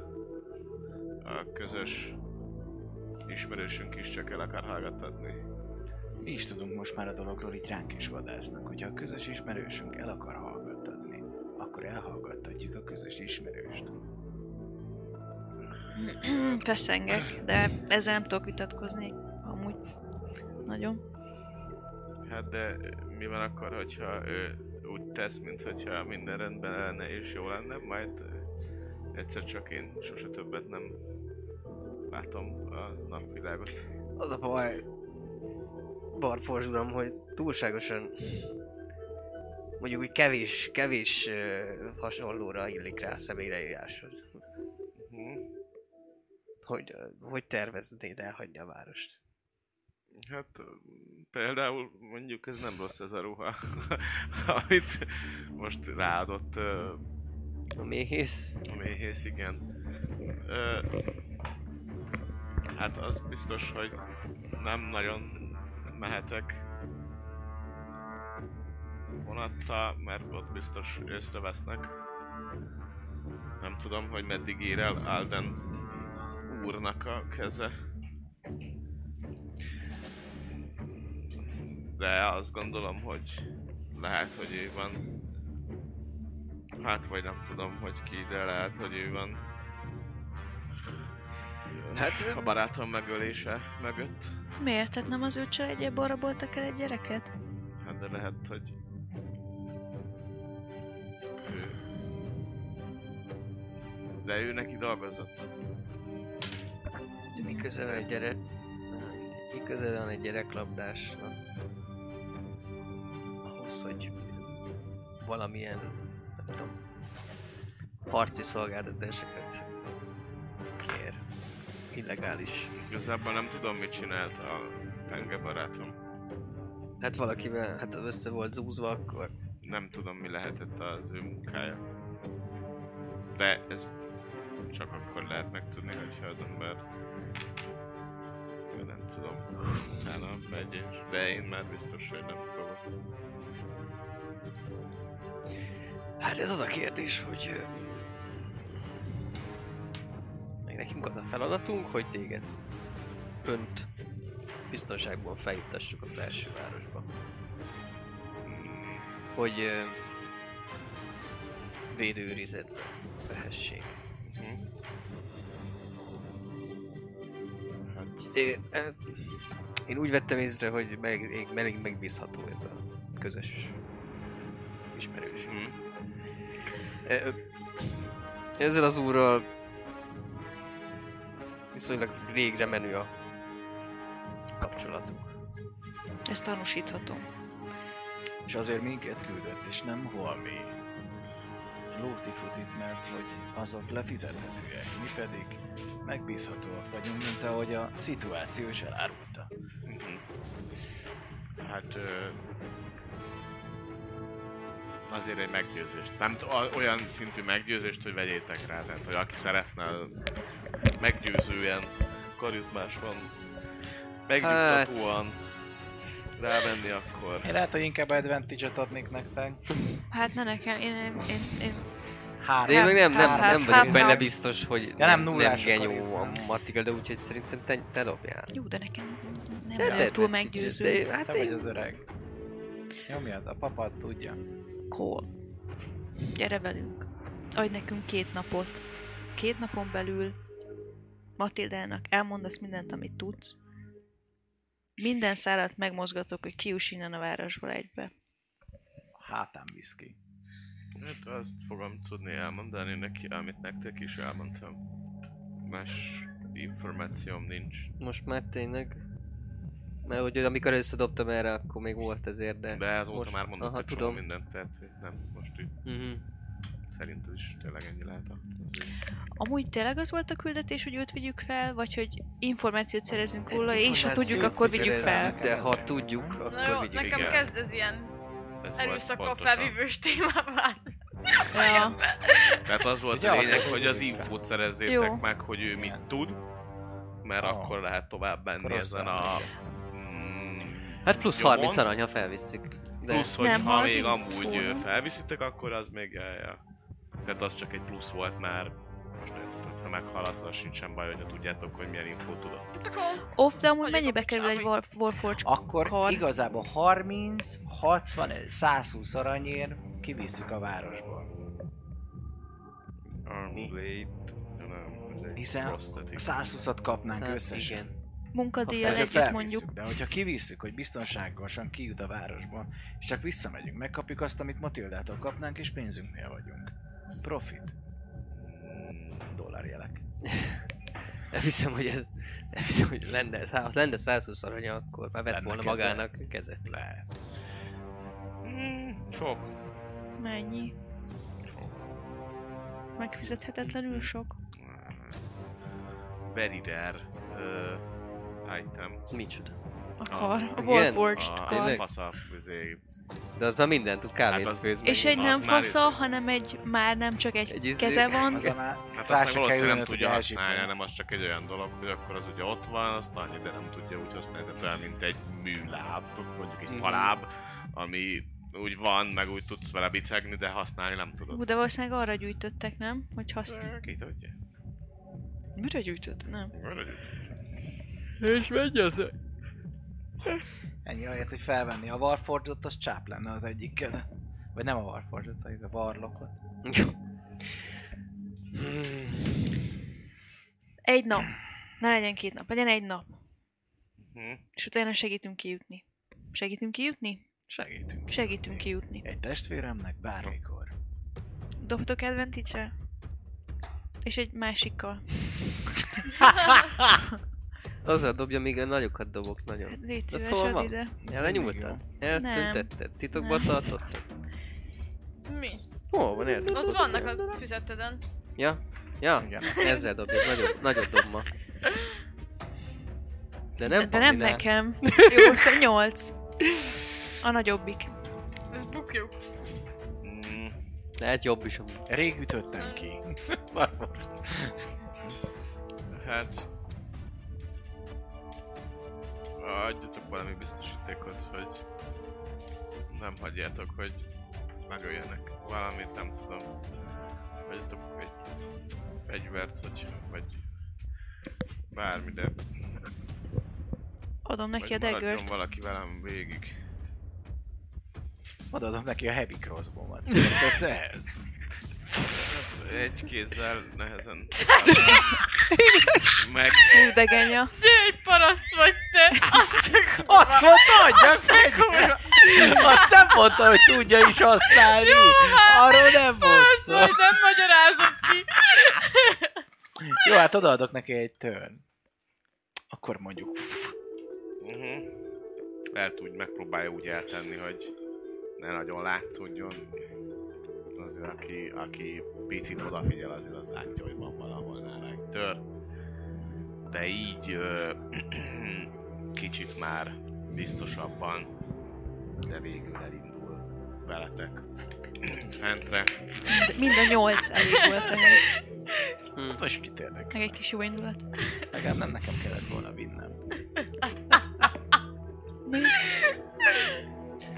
a közös ismerősünk is csak el akar hallgattatni? Mi is tudunk most már a dologról, így ránk is vadásznak. Hogyha a közös ismerősünk el akar hallgattatni, akkor elhallgattatjuk a közös ismerőst. Feszengek, de ezzel nem tudok vitatkozni. Amúgy. Nagyon. Hát de mi van akkor, hogyha ő úgy tesz, mint hogyha minden rendben lenne és jó lenne, majd egyszer csak én sose többet nem látom a napvilágot. Az a baj, Barfors uram, hogy túlságosan mondjuk úgy kevés, kevés uh, hasonlóra illik rá a személyreírásod. Hm. Hogy, uh, hogy terveznéd elhagyni a várost? Hát például mondjuk ez nem rossz ez a ruha, <laughs> amit most ráadott A méhész? A méhész, igen. Ö, hát az biztos, hogy nem nagyon mehetek vonattal, mert ott biztos észrevesznek. Nem tudom, hogy meddig ér el Alden úrnak a keze. De azt gondolom, hogy lehet, hogy ő van Hát vagy nem tudom, hogy ki, de lehet, hogy ő van. Hát- a barátom megölése mögött. Miért? Tehát nem az ő családjából raboltak el egy gyereket? Hát de lehet, hogy ő... De ő neki dolgozott. Mi köze van egy gyerek? Mi köze van egy gyereklabdásnak? Ahhoz, hogy valamilyen, nem tudom, harci szolgáltatásokat kér. Illegális. Igazából nem tudom, mit csinált a penge barátom. Hát valakivel, hát az össze volt zúzva, akkor Nem tudom, mi lehetett az ő munkája. De ezt csak akkor lehet megtudni, hogyha az ember nem tudom, utána megy. De én már biztos, hogy nem fogok. Hát ez az a kérdés, hogy... ö, Meg nekünk az a feladatunk, hogy téged önt biztonságban feljuttassuk a belső városba. Hogy védőrizetbe vehessék. Mhm. É, ö, én úgy vettem észre, hogy meg, elég megbízható ez a közös ismerős. Mhm. Ezzel az úrral viszonylag régre menő a kapcsolatunk. Ezt tanúsíthatom. És azért minket küldött, és nem holmi lótifutit, mert hogy azok lefizethetőek, mi pedig megbízhatóak vagyunk, mint ahogy a szituáció is elárulta. Mhm. Hát... Ö... Azért egy meggyőzést. Nem olyan szintű meggyőzést, hogy vegyétek rá. Tehát, hogy aki szeretne meggyőzően, karizmásan, megnyugtatóan rávenni, akkor... Én lehet, hogy inkább advantage-et adnék nektek. Hát ne nekem, én, én, én, én Három. De én meg nem, nem, hát, nem hát, vagyok benne hát. biztos, hogy Ja, nem nem, nem genyó a matika, de úgyhogy szerintem te, te dobjál. jó, de nekem nem De- de, de- túl meggyőző. de- Hát Te vagy én... az öreg. Nyomjad, a papad tudja. Cool. Gyere velünk. Adj nekünk két napot. Két napon belül Matildának elmondasz mindent, amit tudsz. Minden szállat megmozgatok, hogy kiuss innen a városból egybe. Hátán visz ki. Hát azt fogom tudni elmondani neki, amit nektek is elmondtam. Más információm nincs. Most már tényleg... Mert hogy amikor összedobtam erre, akkor még volt ezért, de... De azóta most- már mondott aha, egy tudom. mindent, tehát nem, most így Mhm. szerinted is tényleg ennyi lehet a... Amúgy tényleg az volt a küldetés, hogy őt vigyük fel, vagy hogy információt szerezünk róla, és ha tudjuk, akkor vigyük fel. De ha tudjuk, Na akkor jó, vigyük. nekem igen. kezd ez ilyen pontosan. felvívős témává. Ja. <laughs> Tehát az volt Ugye a lényeg, hogy az infót szerezzétek Jó. meg, hogy ő mit tud, mert Ah. akkor lehet tovább menni ezen a... Hát plusz nyomon. 30 arany, ha felvisszük. De Plusz, hogy Nem, ha ha még amúgy nem? felviszitek, akkor az még ja, ja. Tehát az csak egy plusz volt már. Most érted, ha meghalasz, az sincsen baj, hogyha tudjátok, hogy milyen infót tudott. Akkor Off, de amúgy mennyibe kerül egy. War- Warforge Akkor kar? igazából 30, 60, 120 aranyért kivisszük a városból. Armblade... Nem, Hiszen prosthetic. 120-at kapnánk Száz- összesen. Igen. Munkadíjjal együtt mondjuk. De hogyha kivisszük, hogy biztonságosan kijut a városba, és csak visszamegyünk, megkapjuk azt, amit Matildától kapnánk, és pénzünknél vagyunk. Profit. Dollárjelek. <laughs> Nem hiszem, hogy ez... Nem hiszem, hogy lenne, ha lenne 120 aranya, akkor már vett Lenne volna keze. magának kezet. Lehet. Mm, sok. Mennyi? Sok. Megfizethetetlenül sok? Very rare uh, item. Micsoda. A kar, a? Warforged A, a kar. Tényleg? fasza, izé, De az már mindent tud, kávét Hát az- főz. És egy nem fasza, izé. hanem egy már nem csak egy, Egy izé- keze van. Az a már Hát azt meg valószínűleg nem tudja használni, hanem az csak egy olyan dolog, hogy akkor az ugye ott van, azt annyi, de nem tudja úgy használni, tehát olyan, mint egy műláb, mondjuk egy Mhm. faláb, ami úgy van, meg úgy tudsz vele bicegni, de használni nem tudod. Hú, de valószínűleg arra gyűjtöttek, nem? Hogy használ. Ki tudja? Mire gyűjtött? Nem. Arra gyűjt. És megy az Ennyi ahelyett, hogy felvenni a Warforged-ot, az csáp lenne az egyikkel. Vagy nem a Warforged-ot, hanem a Warlockot. Egy nap. Ne legyen két nap, legyen egy nap. Hm. És utána segítünk kijutni. Segítünk kijutni? Segítünk. Segítünk kijutni. Egy testvéremnek bármikor. Dobtok advantage És egy másikkal. <laughs> Azzal dobja, míg a nagyokat dobok nagyon. Légy De szíves, szóval van. ide. Ellenyúltad? Eltüntetted? Titokban Nem. tartottad? Mi? Hol van eltüntetted? Ott vannak a füzeteden. Ja? Ja? Igen. Ezzel dobja, nagyobb, nagyobb dob ma. De nem De nem Paminál. nekem. <laughs> Jó, szóval nyolc. A nagyobbik. Ez bukjuk. Mm, Lehet jobb is amúgy. Rég ütöttem ki. Warforged. hát... Adjatok valami biztosítékot, hogy nem hagyjátok, hogy megöljenek valamit, nem tudom. Vagy ott egy fegyvert, vagy, vagy bármi, de Adom neki a daggert. valaki velem végig. Odaadom neki a heavy crossbow-mat. <laughs> Ehhez? <laughs> Egy kézzel nehezen. Meg Hú, de genya. De egy paraszt vagy te! Azt a Azt mondta, adjak fegyver! Azt nem mondta, hogy tudja is használni! Arról nem volt Azt szó. vagy nem magyarázod ki! Jó, hát odaadok neki egy turn. Akkor mondjuk... uh-huh. lehet úgy megpróbálja úgy eltenni, hogy ne nagyon látszódjon. Azért aki, aki picit odafigyel, azért az látja, hogy van valahol nála egy tör. De így ö, <clears throat> kicsit már biztosabban, de végül elindul veletek <clears throat> fentre. Mind a nyolc elég volt ehhez. Hm. Most kit érdekel? Meg egy kis jó indulat. Legalább nem nekem kellett volna vinnem.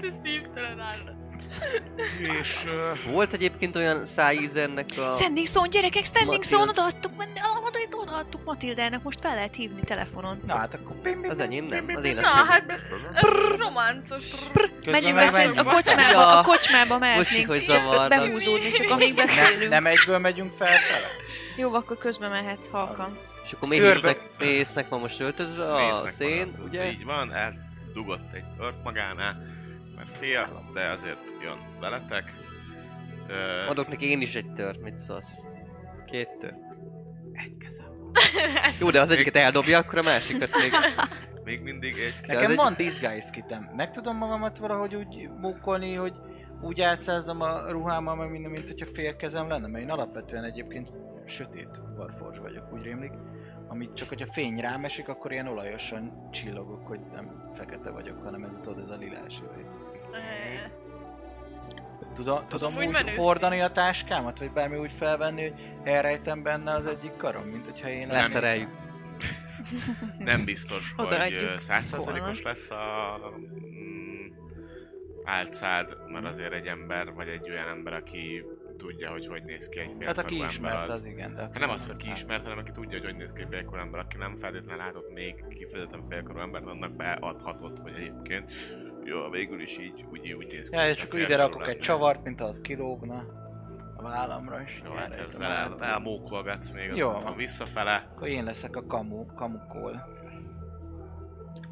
Te szívtelen állat. És ö, Volt egyébként olyan szájízernek a... Standing Stone, gyerekek, Standing. Stone, odaadtuk, men- ah, oda- odaadtuk Matildának, most fel lehet hívni telefonon. Na hát akkor... Bim, bim, Az enyém nem, az én Na hát, románcos. Menjünk beszélni, a kocsmába, a kocsmába mehetnénk. hogy Csak zavarnak. behúzódni, csak amíg beszélünk. nem egyből megyünk felfele? Jó, akkor közben mehet halkan. És akkor méhésznek, van most öltözve a Néznek szén, ugye? Így van, eldugott egy tört magánál, fél, de azért jön veletek. Ö, Adok neki én is egy tört, mit szólsz? Két tört. egy kezem. <laughs> Jó, de az egyiket eldobja, akkor a másikat még... <laughs> Még mindig egy De Nekem az egy- van disguise kitem. Meg tudom magamat valahogy úgy mókolni, hogy úgy átszázzam a ruhámmal, meg minden, mint hogyha fél kezem lenne, mert én alapvetően egyébként sötét varforzs vagyok, úgy rémlik. Amit csak, hogyha fény rám esik, akkor ilyen olajosan csillogok, hogy nem fekete vagyok, hanem ez a, tudod, ez a lilás vagy. Tudom, tudom úgy úgy, hordani a táskámat, vagy bármi úgy felvenni, hogy elrejtem benne az egyik karom, mint hogyha én... Leszereljük. <laughs> Nem biztos, hogy volna. lesz a mm, álcád, mert azért egy ember, vagy egy olyan ember, aki tudja, hogy hogy néz ki egy Hát félkarú aki ember, ismert, az igen, de... Hát nem az, hogy ki ismert, hanem aki tudja, hogy hogy néz ki egy félkarú ember, aki nem feltétlenül látott még kifejezetten félkarú embert, annak beadhatod, hogy egyébként jó, végül is így, úgy, úgy néz ki. Ja, akkor ide rakok egy csavart, mint az kilógna a vállamra is. Jó, hát ezzel el, elmókolgatsz még az Jó. úton visszafele, Akkor én leszek a kamu, kamukól.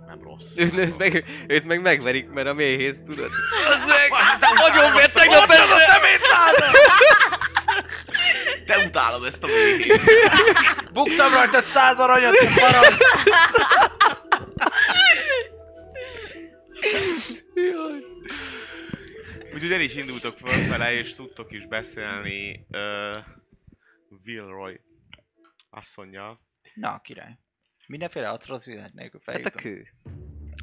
nem rossz. Őt, nem őt, rossz. meg, őt meg megverik, mert a méhész, tudod? Az meg! Nagyon beteg a a szemét Te utálom ezt a méhét. Buktam rajtad száz aranyat, te paraszt! Úgyhogy el is indultok fölfele, és tudtok is beszélni uh, Wilroy asszonyjal. Na, király. Mindenféle atrocitás nélkül Hát a kő.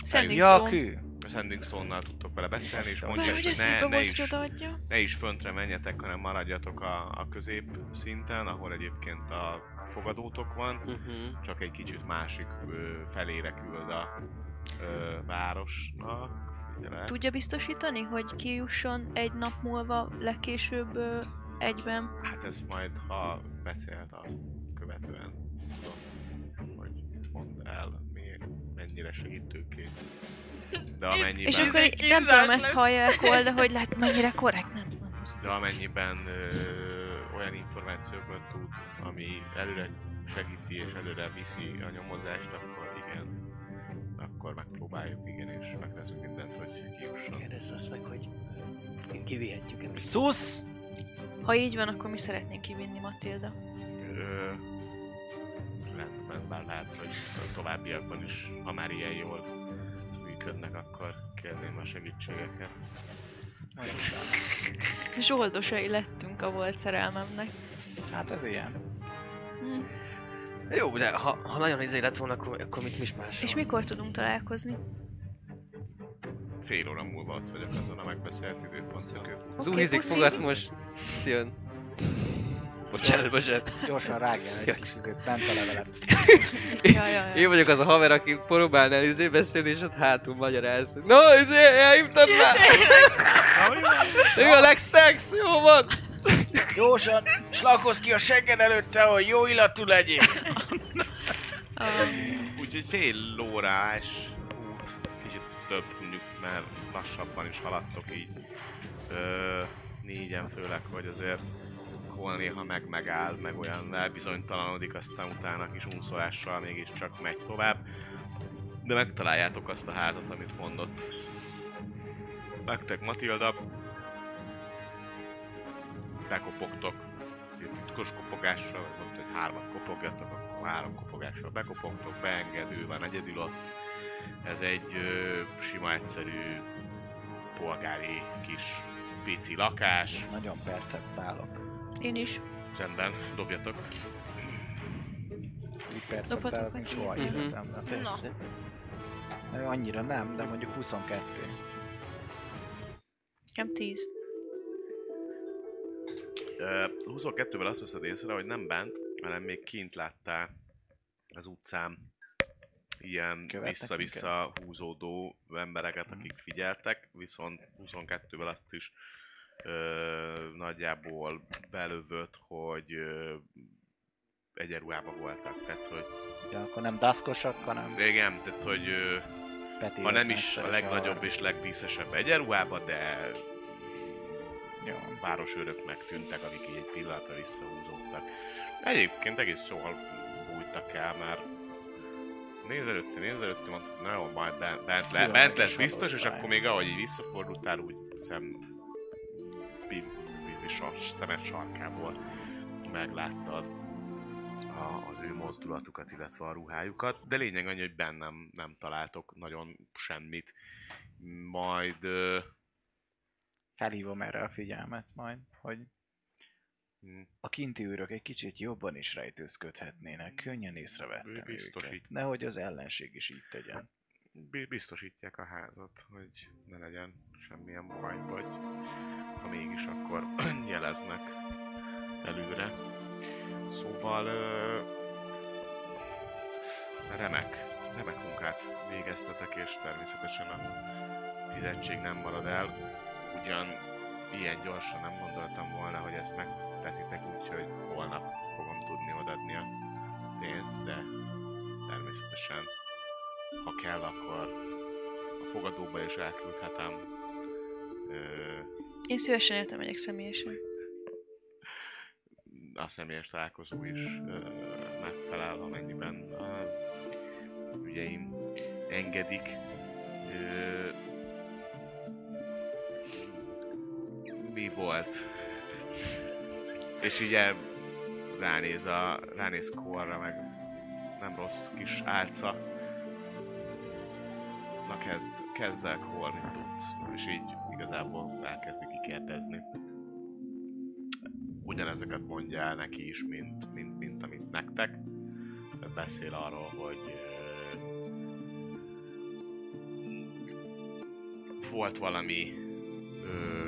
Standing Ja, a kő. A Sending Stone-nal tudtok vele beszélni, és mondja, hogy ne, ne, is, odaadja. ne is föntre menjetek, hanem maradjatok a, a közép szinten, ahol egyébként a fogadótok van. Uh-huh. csak egy kicsit másik ö, felére küld a ö, városnak. Figyelek. Tudja biztosítani, hogy kijusson egy nap múlva legkésőbb ö, egyben? Hát ez majd, ha beszélt azt követően tudom, hogy mondd el, mi, mennyire segítőkész. De <laughs> amennyiben, És akkor Izé, nem tudom ezt hallja el Cole, de hogy lát mennyire korrekt, nem tudom. de amennyiben ö, olyan információkat tud, ami előre segíti és előre viszi a nyomozást, akkor. Akkor megpróbáljuk, igen, és megteszünk mindent, hogy kijusson. Kérdezz azt meg, hogy kivihetjük ezt. Szusz! Ha így van, akkor mi szeretnénk kivinni Matilda. Ö, rendben, bár lehet, hogy a továbbiakban is, ha már ilyen jól működnek, akkor kérném a segítségeket. Zsoldosai lettünk a volt szerelmemnek. Hát ez ilyen. Hm. Jó, de ha, ha nagyon izé lett volna, akkor, akkor mit is más? És mikor tudunk találkozni? Fél óra múlva ott vagyok azon a megbeszélt időponton. Úhizik puszi. fogat most jön. Bocsánat, bocsánat. Gyorsan rágjál egy kis izét, bent a levelet. <laughs> Ja, ja, ja. Én vagyok az a haver, aki próbálnál izé beszélni, és ott hátul magyaráz. No, izé, elhívtad már! Ő a legszex, jó van! Gyorsan, slakkozz ki a segged előtte, hogy jó illatú legyél. Úgyhogy fél órás út, kicsit több mondjuk, mert lassabban is haladtok így. Ö, négyen főleg, hogy azért hol néha meg megáll, meg olyan elbizonytalanodik, aztán utána kis unszolással mégiscsak megy tovább. De megtaláljátok azt a házat, amit mondott. Nektek Matilda, bekopogtok, egy titkos kopogással, vagy mondta, hogy hármat kopogjatok, akkor három kopogással bekopogtok, beengedő van egyedül ott. Ez egy ö, sima, egyszerű, polgári kis pici lakás. Nagyon perceptálok. én is. Rendben, dobjatok. Úgy perceptálok, mint soha ilyet? életemben. Persze. Na, Annyira nem, de mondjuk 22. Nekem 10. Ö, 22-vel azt veszed észre, hogy nem bent, hanem még kint láttál az utcán ilyen Követnek vissza-vissza húzódó embereket, akik figyeltek, viszont 22-vel azt is ö, nagyjából belövött, hogy ö, egyenruhában voltak. Tehát, hogy Ja, akkor nem daszkosak, hanem igen, tehát, hogy ö, Peti. ha nem is a legnagyobb és legdíszesebb egyenruhában, de Jó. városőröknek tűntek, akik így egy pillanatra visszahúzódtak. Egyébként egész jól bújtak el, mert nézelőtte, nézelőtte, mondta, hogy na jó, majd bent, bent, le, bent lesz is biztos, és akkor még ahogy így visszafordultál, úgy szem szemed sarkából megláttad a, az ő mozdulatukat, illetve a ruhájukat, de lényeg annyi, hogy bennem nem találtok nagyon semmit. Majd Felhívom erre a figyelmet majd, hogy hm, a kinti őrök egy kicsit jobban is rejtőzködhetnének. Könnyen észrevettem Biztosít. őket. Nehogy az ellenség is így tegyen. Bi- biztosítják a házat, hogy ne legyen semmilyen baj, vagy ha mégis, akkor <clears throat> jeleznek előre. Szóval remek, remek munkát végeztetek, és természetesen a fizetség nem marad el. Ugyan ilyen gyorsan nem gondoltam volna, hogy ezt megteszitek, úgyhogy holnap fogom tudni odaadni a pénzt, de természetesen ha kell, akkor a fogadóba is elküldhetem. Ö, Én szívesen értem megyek személyesen. a személyes találkozó is ö, megfelel, amennyiben a ügyeim engedik. Ö, mi volt? És így el, ránéz, a, ránéz korra, meg nem rossz kis álca. Na kezd, kezd el Kor, mit tudsz? És így igazából elkezdi kikérdezni ugyanezeket mondja el neki is, mint, mint, mint amit nektek. Beszél arról, hogy volt valami ö,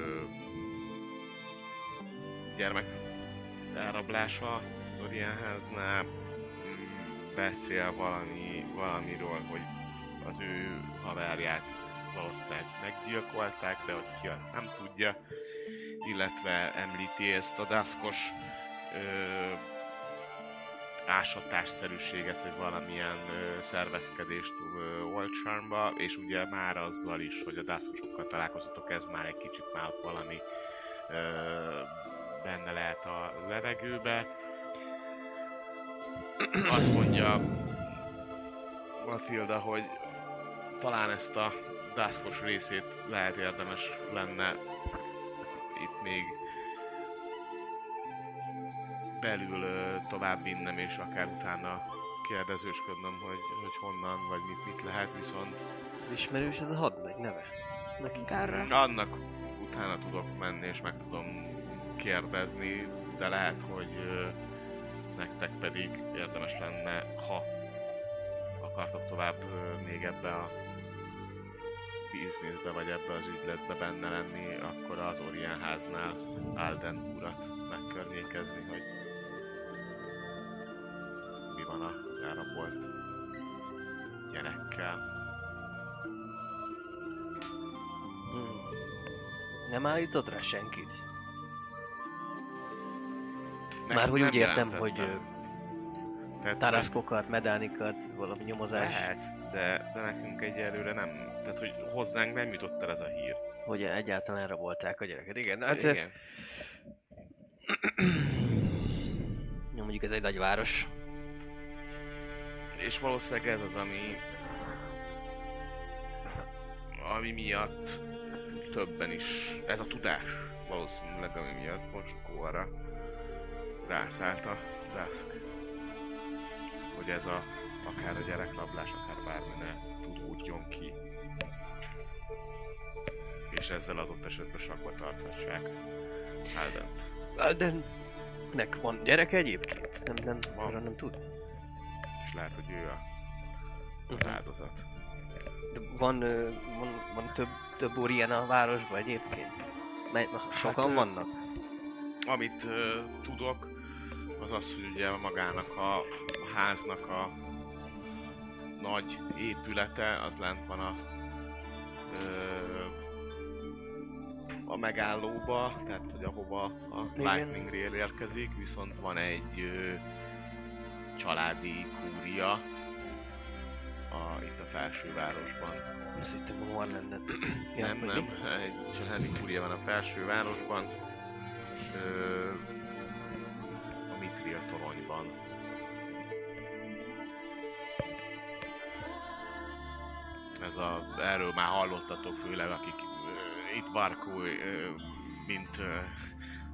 gyermek elrablása Dorian háznál, Mm, beszél valami, valamiről, hogy az ő haverját valószínűleg meggyilkolták, de hogy ki azt nem tudja. Illetve említi ezt a daszkos ö, ásatásszerűséget, vagy valamilyen ö, szervezkedést ö, Old Charmba, és ugye már azzal is, hogy a daszkosokkal találkozatok, ez már egy kicsit már valami ö, benne lehet a levegőbe. Azt mondja Matilda, hogy talán ezt a daszkos részét lehet érdemes lenne itt még belül tovább vinnem, és akár utána kérdezősködnöm, hogy, hogy honnan, vagy mit, mit lehet, viszont Az ismerős ez a hadnagy neve. Neki Kárra. annak utána tudok menni, és meg tudom kérdezni, de lehet, hogy nektek pedig érdemes lenne, ha akartok tovább még ebbe a bizniszbe, vagy ebbe az ügyletbe benne lenni, akkor az Orient háznál Alden urat megkörnyékezni, hogy van az elrabolt gyerekkel. Hmm. Nem állítod rá senkit? Már hogy úgy értem, hogy Tehát, tárászkokat, medánikat, valami nyomozás, Lehet, de, de nekünk egyelőre nem. Tehát, hogy hozzánk nem jutott el ez a hír. hogy egyáltalán elrabolták a gyereket. Igen, hát igen. <clears throat> Ja, mondjuk ez egy nagy város. És valószínűleg ez az, ami... Ami miatt többen is... Ez a tudás valószínűleg, ami miatt most Kóra rászállt a Dusk. Hogy ez a... Akár a gyereklablás, akár bármi ne tudódjon ki. És ezzel adott esetben sakba tarthassák Aldent. Aldennek van gyereke egyébként? Nem, nem, Van. arra nem tud. És lehet, hogy ő a, az Mhm. áldozat. De van, van, van több, több úr ilyen a városban egyébként? Na, sokan Hát, vannak? Amit ö, tudok, az az, hogy ugye magának a, a háznak a nagy épülete, az lent van a ö, a megállóba, tehát hogy ahova a. Lightning Rail érkezik, viszont van egy ö, családi kúria a, itt a felsővárosban. Azt hittem, van lenne. <clears throat> Nem, nem, egy családi kúria van a felsővárosban. Ö, a Mitria toronyban. Ez a, erről már hallottatok főleg, akik ö, itt Barkó, ö, mint ö,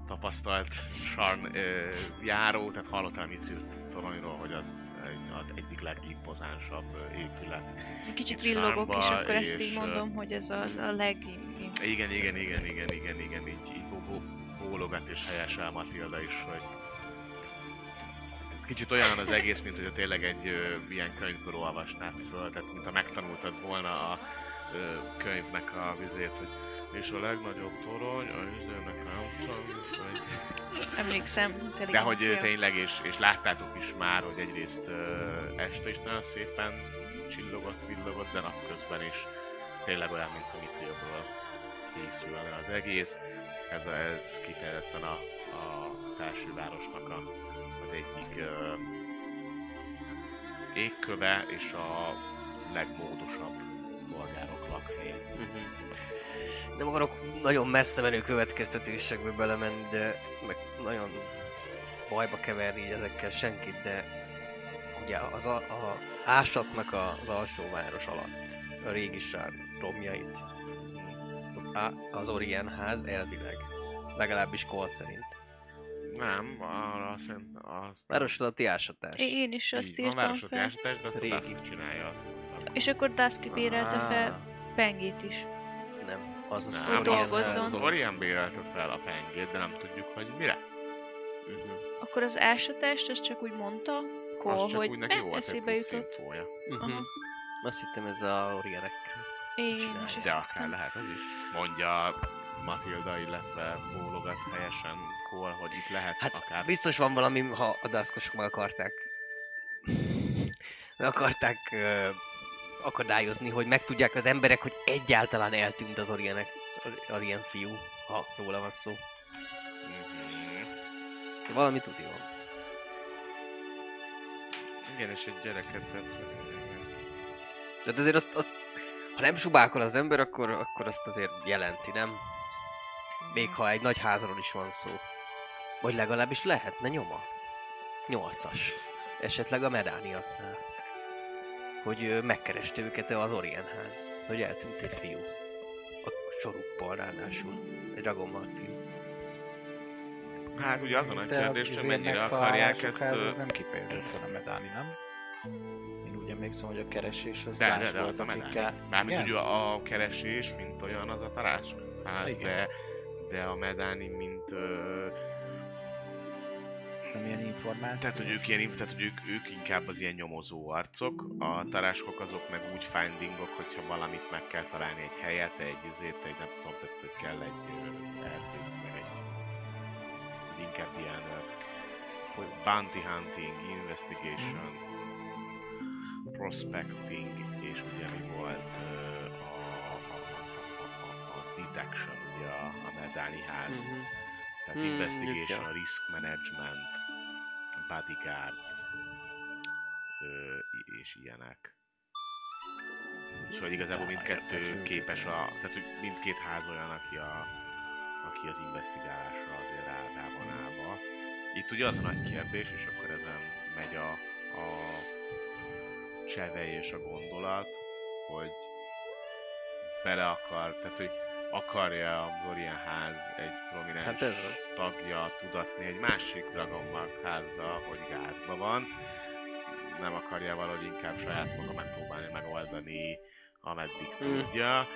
tapasztalt Sarn ö, járó, tehát hallottál a Mitria toronyról, hogy az, az egyik legimpozánsabb épület kicsit Itt villogok, és akkor ezt így mondom, hogy ez az a leg... Igen, igen, igen, igen, igen, igen, így, így bó- bó- bólogat és helyesel Matilda is, hogy kicsit olyan az egész, mint hogy tényleg egy ö, ilyen könyvből olvasnád föl, tehát mintha megtanultad volna a ö, könyvnek a vizét, hogy és a legnagyobb torony, a izének nem tudom, hogy... Emlékszem, De hogy tényleg, és, és láttátok is már, hogy egyrészt ö, este is nagyon szépen csillogott, villogott, de napközben is tényleg olyan, mint a Mitrióból készülne az egész. Ez, a, ez kifejezetten a, a felsővárosnak a, az egyik ö, égköve és a legmódosabb polgárok lakhelye. Mhm. Nem akarok nagyon messze menő következtetésekbe belemenni, de meg nagyon bajba keverni így ezekkel senkit, de ugye az a, a ásatnak az alsó város alatt, a régi sár romjait, az Orient ház elvileg, legalábbis Cole szerint. Nem, arra azt hiszem, az... Város alatti ásatás. É- Én is azt így írtam fel. jásatás, de azt Régi. a Dusk csinálja. És akkor Dusky bérelte fel Ah, Pengét is. Nem, az a Nem, Orient dolgozzon. Az ház. Orient bérelte fel a pengét, de nem tudjuk, hogy mire. Mhm. Akkor az ásatást, ezt csak úgy mondta, az csak hogy úgy neki volt eszébe jutott. Mhm. Aha. Azt hittem ez a Orienek. Én is De akár lehet az is. Mondja Matilda, illetve bólogat helyesen Cole, hogy itt lehet Hát akár... biztos van valami, ha a daszkosok meg akarták meg akarták ö, akadályozni, hogy megtudják az emberek, hogy egyáltalán eltűnt az Orienek, Orient fiú, ha róla van szó. Mhm. Valami tudja van. Igen, és egy gyereket tett. Tehát azért azt, azt, ha nem subákol az ember, akkor, akkor azt azért jelenti, nem? Még ha egy nagy házról is van szó. Vagy legalábbis lehetne nyoma. Nyolcas. Esetleg a Medániaknál. Hogy megkereste őket az Orient ház. Hogy eltűnt egy fiú. A sorukkal ráadásul. Egy Dragonmart fiú. Hát ugye az a kérdés, hogy mennyire akarják ezt... az nem kifejezetten a medáni, nem? Én úgy emlékszem, hogy a keresés az De, de, de, volt, az a akikkel... medáni. Mármint Igen? ugye a keresés, mint olyan, az a tarás. Hát, de, de a medáni, mint... Ö, Nem ilyen információ. tehát, hogy ők, ilyen, tehát, hogy ők, ők inkább az ilyen nyomozó arcok, a taráskok azok meg úgy findingok, hogyha valamit meg kell találni egy helyet, egy izét, egy nem tudom, tehát, hogy kell egy erdő, meg egy inkább ilyen hogy bounty hunting, investigation, prospecting, és ugye mi volt a, a, a, a, a detection, ugye a, a medáni ház. Mhm. Tehát Hmm, investigation, ja. risk management, bodyguards, ö, és ilyenek. Úgyhogy igazából mindkettő képes a, tehát hogy mindkét ház olyan, aki, a, aki az investigálásra azért rá, rá van állva. Itt ugye az a nagy kérdés, és akkor ezen megy a, a csevej és a gondolat, hogy bele akar, tehát hogy akarja a Dorian ház egy prominens Hát ez az. tagja tudatni egy másik Dragonmark házzal, hogy gázba van. Nem akarja valahogy inkább saját maga megpróbálni megoldani, ameddig Hmm. tudja.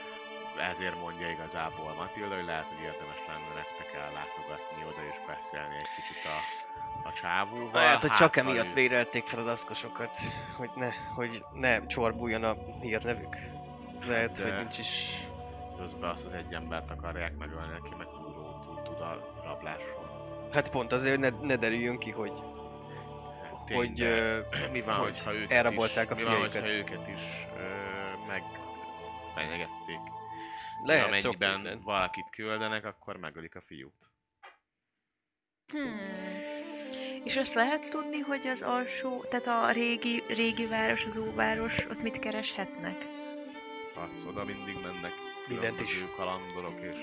Ezért mondja igazából Matilda, hogy lehet, hogy érdemes lenne nektek ellátogatni oda és beszélni egy kicsit a, a csávóval. Lehet, hogy csak ha emiatt ő- bérelték fel a daszkosokat, hogy ne, hogy ne csorbuljon a hírnevük. Lehet, De- hogy nincs is... Közben azt az egy embert akarják megölni, aki meg túl, túl tud a rablásról. Hát pont azért, hogy ne, ne derüljön ki, hogy, Tény, hogy de ö, mi van, hogy hogyha őket elrabolták is, a mi van, hogyha őket is ö, meg fenyegették. lehet Amennyiben valakit küldenek, akkor megölik a fiút. Hmm. És azt lehet tudni, hogy az alsó, tehát a régi, régi város, az óváros, ott mit kereshetnek? Azt oda mindig mennek Mindent is. kalandorok és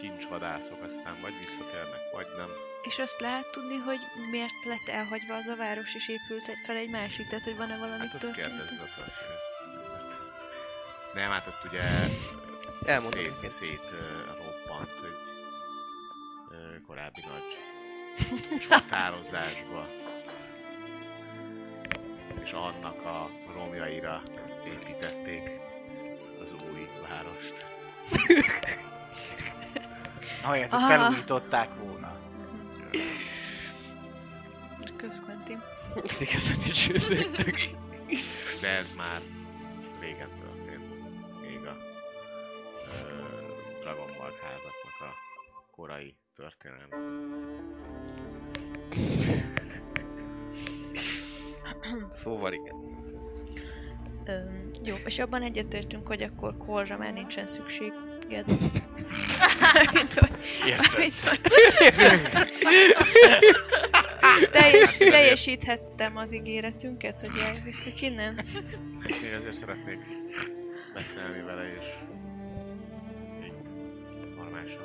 kincsvadászok, aztán vagy visszatérnek, vagy nem. És azt lehet tudni, hogy miért lett elhagyva az a város, és épült fel egy másik, tehát hogy van-e valami Hát azt történet? történész. Nem, hát ott ugye Elmondom szét, szét ö, roppant egy ö, korábbi nagy <laughs> csatározásba. És annak a romjaira építették az új várost. Ahelyett, hogy felújították volna. Közquentin. Ez igazán is. De ez már régen történt. Még a ö, Dragon Ball házaknak a korai történelem. Szóval igen. Öm, jó, és abban egyetértünk, hogy akkor korra már nincsen hogy- Teljes, teljesíthettem az ígéretünket, hogy elviszük innen. Még azért szeretnék beszélni vele és még normálisan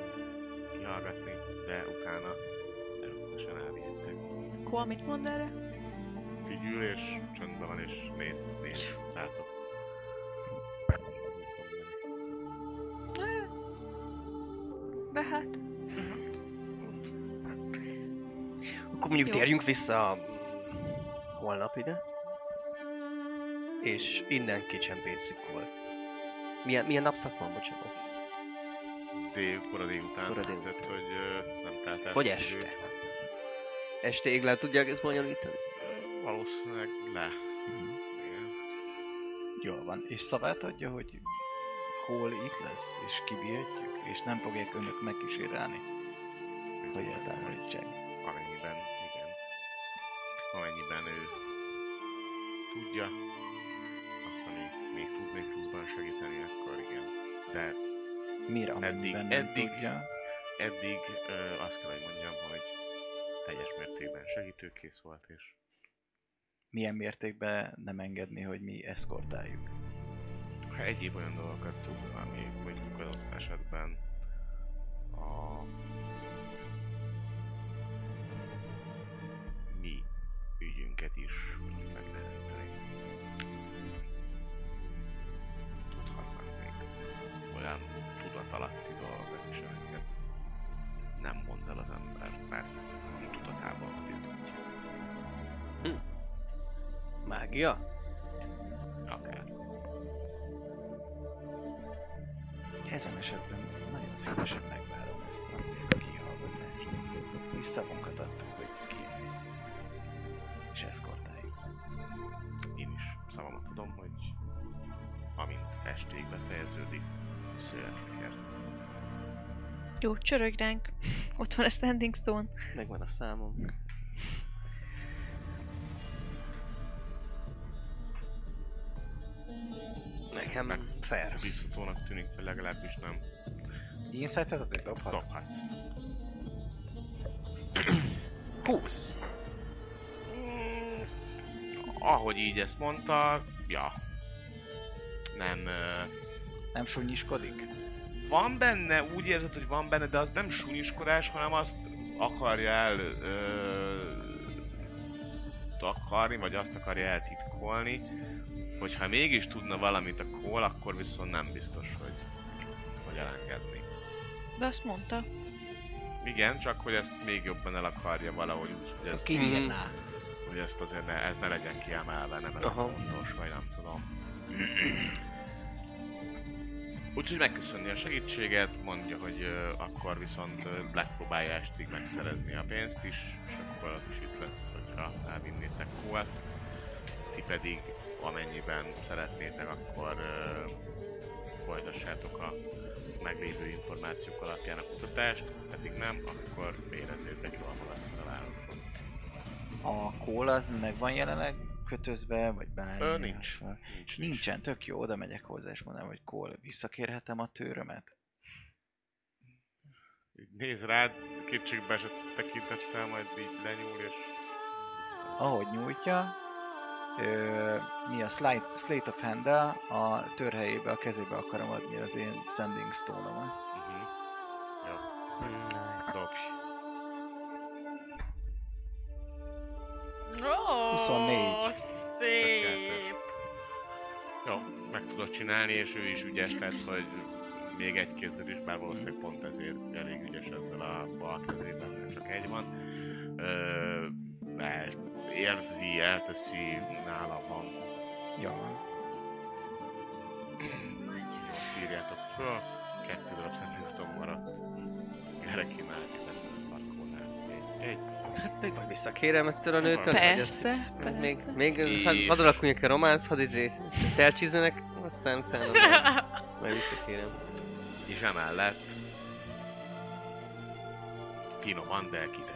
kihallgatni, de utána természetesen elvihettek. Kol, mit mond erre? Figyül és csöndben van és néz, néz rátok. De hát, Akkor mondjuk Jó. térjünk vissza holnap ide. És innen kicsempészük volt. Milyen, milyen napszak van, bocsánat? Dél, kora délután, Kora délután. tehát hogy nem telt el. Vagy idő. este. Estéig le tudják ezt bonyolítani? Valószínűleg le. Igen. Jól van. És szavát adja, hogy hol itt lesz, és kivihetjük, és nem fogják önök megkísérelni, hogy eltávolítsák. Amennyiben, igen. Amennyiben ő tudja azt, ami még tud még pluszban segíteni, akkor igen. De Miért amennyiben nem eddig- tudja? eddig ö, azt kell, hogy mondjam, hogy teljes mértékben segítőkész volt, és Milyen mértékben nem engedni, hogy mi eszkortáljuk? ha egyéb olyan dolgokat tud, ami mondjuk adott esetben a mi ügyünket is mondjuk megnehezíteni. Tudhatnak még olyan tudatalatti dolgokat is, amiket nem mond el az ember, mert nincs tudatában, Mágia? Akár. Ezen esetben nagyon szívesen megvárom ezt a kihallgatást. Visszavonkat adtuk, hogy ki és eszkortáljuk. Én is szavamat tudom, hogy amint estéig befejeződik, visszajöhetek jó, csörög ránk. Ott van a Standing Stone. Megvan a számom. Nekem meg fair. biztatónak tűnik, vagy legalábbis nem Insight-et azért dobhat? dobhatsz. <clears throat> 20. Mm, ahogy így ezt mondta, ja. Nem, ö, Nem sunyiskodik? van benne, úgy érzed, hogy van benne, de az nem sunyiskodás, hanem azt akarja el ö, takarni, vagy azt akarja eltitkolni, hogyha mégis tudna valamit a Cole, akkor viszont nem biztos, hogy, hogy elengedni. De azt mondta. Igen, csak hogy ezt még jobban el akarja valahogy úgy, hogy, ez, Kinyírná. hogy ezt azért ne, ez ne legyen kiemelve, nem ez Aha. a fontos, vagy nem tudom. <clears throat> Úgyhogy megköszönni a segítséget, mondja, hogy ö, akkor viszont ö, megpróbálja estig megszerezni a pénzt is, és akkor az is itt lesz, hogyha elvinnétek Kólt. Ti pedig, amennyiben szeretnétek, akkor ö, folytassátok a meglévő információk alapján a kutatást, pedig nem, akkor érezzétek jól magatok a városban. A kól az meg van jelenleg kötözve, vagy bármi? Ö, nincs. Nincs, nincs. Nincsen, tök jó, oda megyek hozzá és mondom, hogy kól, visszakérhetem a tőrömet? Így néz rád, kétségbe esett tekintettel, majd így lenyúl és... Ahogy nyújtja, ö, mi a slide, Slate of hand a tör helyébe, a kezébe akarom adni az én Sending Stone-omat. Uh-huh. Jó, Nice. dobj. Ó, 24. Szép. Jó, meg tudod csinálni, és ő is ügyes lett, hogy még egy kézzel is, bár valószínűleg pont ezért elég ügyes ezzel a bal kezében, csak egy van. Ö, el, érzi, elteszi, nála van. Ja, Azt írjátok föl, kettő darab Sandstone maradt. Erre kínál, Markónál. Egy. Hát még majd visszakérem ettől a nőtől. hogy ezt- Persze, Még, persze. még És- hát hadd a románc, hadd izé elcsízenek, aztán utána majd, majd visszakérem. És emellett finoman, de kitessék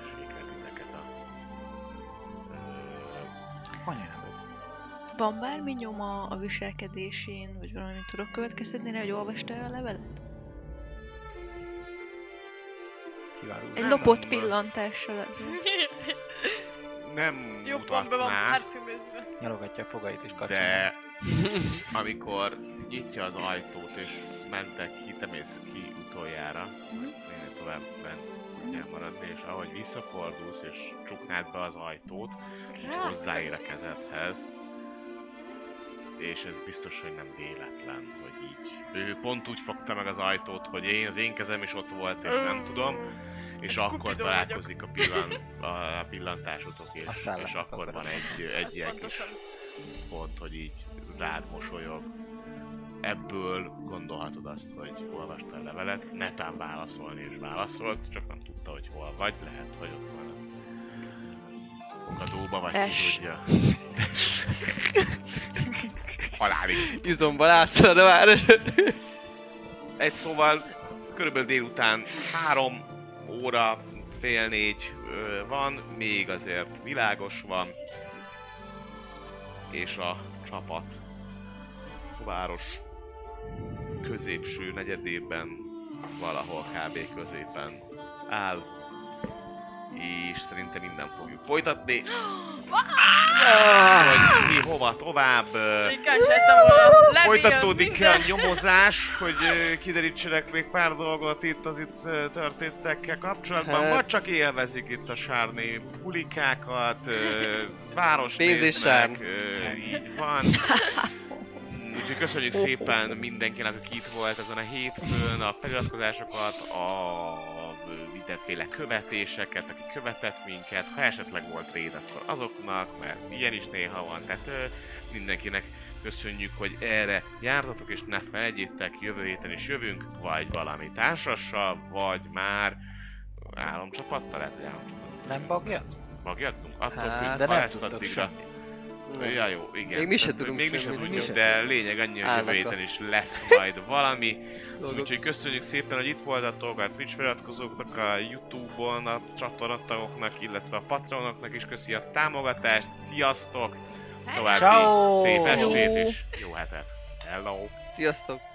anyád. Van bármi nyoma a viselkedésén, vagy valami tudok következtetni rá, hogy olvasta a levelet? Kiváló. Egy lopott pillantással azért. <laughs> nem Jó pontban van mutatná, parfümözve. Nyalogatja a fogait és kacsintja. de amikor nyitja az ajtót és mentek ki, te mész ki utoljára, minél tovább bent tudjál maradni, és ahogy visszafordulsz és csuknád be az ajtót, így hozzáér a kezedhez, és ez biztos, hogy nem véletlen, hogy így. Ő pont úgy fogta meg az ajtót, hogy én, az én kezem is ott volt, és nem tudom, és Egy akkor találkozik a, pillan, a pillantásotok, és, és akkor van egy, egy ilyen kis pont, hogy így rád mosolyog. Ebből gondolhatod azt, hogy olvasta a levelet, netán válaszolni és válaszolt, csak hogy hol vagy, lehet, hogy ott van a fogadóba, vagy ki Test. tudja. Halálig. Izomba látszad a város. Egy szóval, körülbelül délután három óra, fél négy van, még azért világos van, és a csapat a város középső negyedében, valahol kb. középen áll, és szerintem innen fogjuk folytatni, <gasps> hogy mi hova tovább. Folytatódik a nyomozás, hogy kiderítsenek még pár dolgot itt az itt történtekkel kapcsolatban, Hát- vagy csak élvezik itt a sárni bulikákat, város néznek, így van. Úgyhogy köszönjük szépen mindenkinek, aki itt volt ezen a hétfőn, a feliratkozásokat, a mindenféle követéseket, aki követett minket, ha esetleg volt raid, akkor azoknak, mert ilyen is néha van, tehát ö, mindenkinek köszönjük, hogy erre jártatok, és ne felejtjétek, jövő héten is jövünk, vagy valami társassal, vagy már álomcsapattal, lehet, hogy álomcsapattal Nem bagjat? magjadzunk, attól Hát, függ, De ha nem lesz addigra. semmit. Ja, jó, igen. Még mi se Tehát, tudunk Még mi se semmit, mi tudjuk, se de lényeg annyi, hogy jövő héten is lesz majd valami. Úgyhogy köszönjük szépen, hogy itt voltatok, a Twitch feliratkozóknak, a Youtube-on, a csatornatagoknak, illetve a Patreonoknak is köszi a támogatást. Sziasztok! További Ciao. szép estét és jó hetet! Hello. Sziasztok!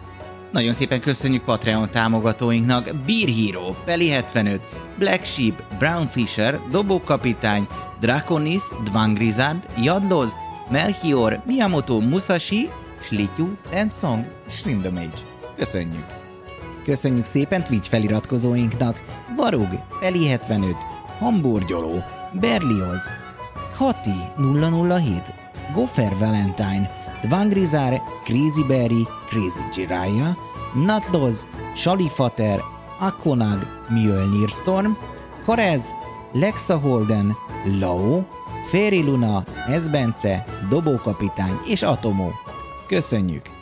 Nagyon szépen köszönjük Patreon támogatóinknak Beer Hero, Peli 75, Black Sheep, Brown Fisher, Dobókapitány, Draconis, Dvangrizard, Jadloz, Melchior, Miyamoto Musashi, Slityu, Tensong, Shrindomage. Köszönjük! Köszönjük szépen Twitch feliratkozóinknak Varug, Peli 75, Hamburgyoló, Berlioz, Hati 007, Goffer Valentine, Dvangrizar, Crazy Berry, Crazy Jiraiya, Natloz, Shalifater, Akonag, Mjölnir Storm, Korez, Lexa Holden, Lao, Fairy Luna, Esbence, Dobókapitány és Atomo. Köszönjük!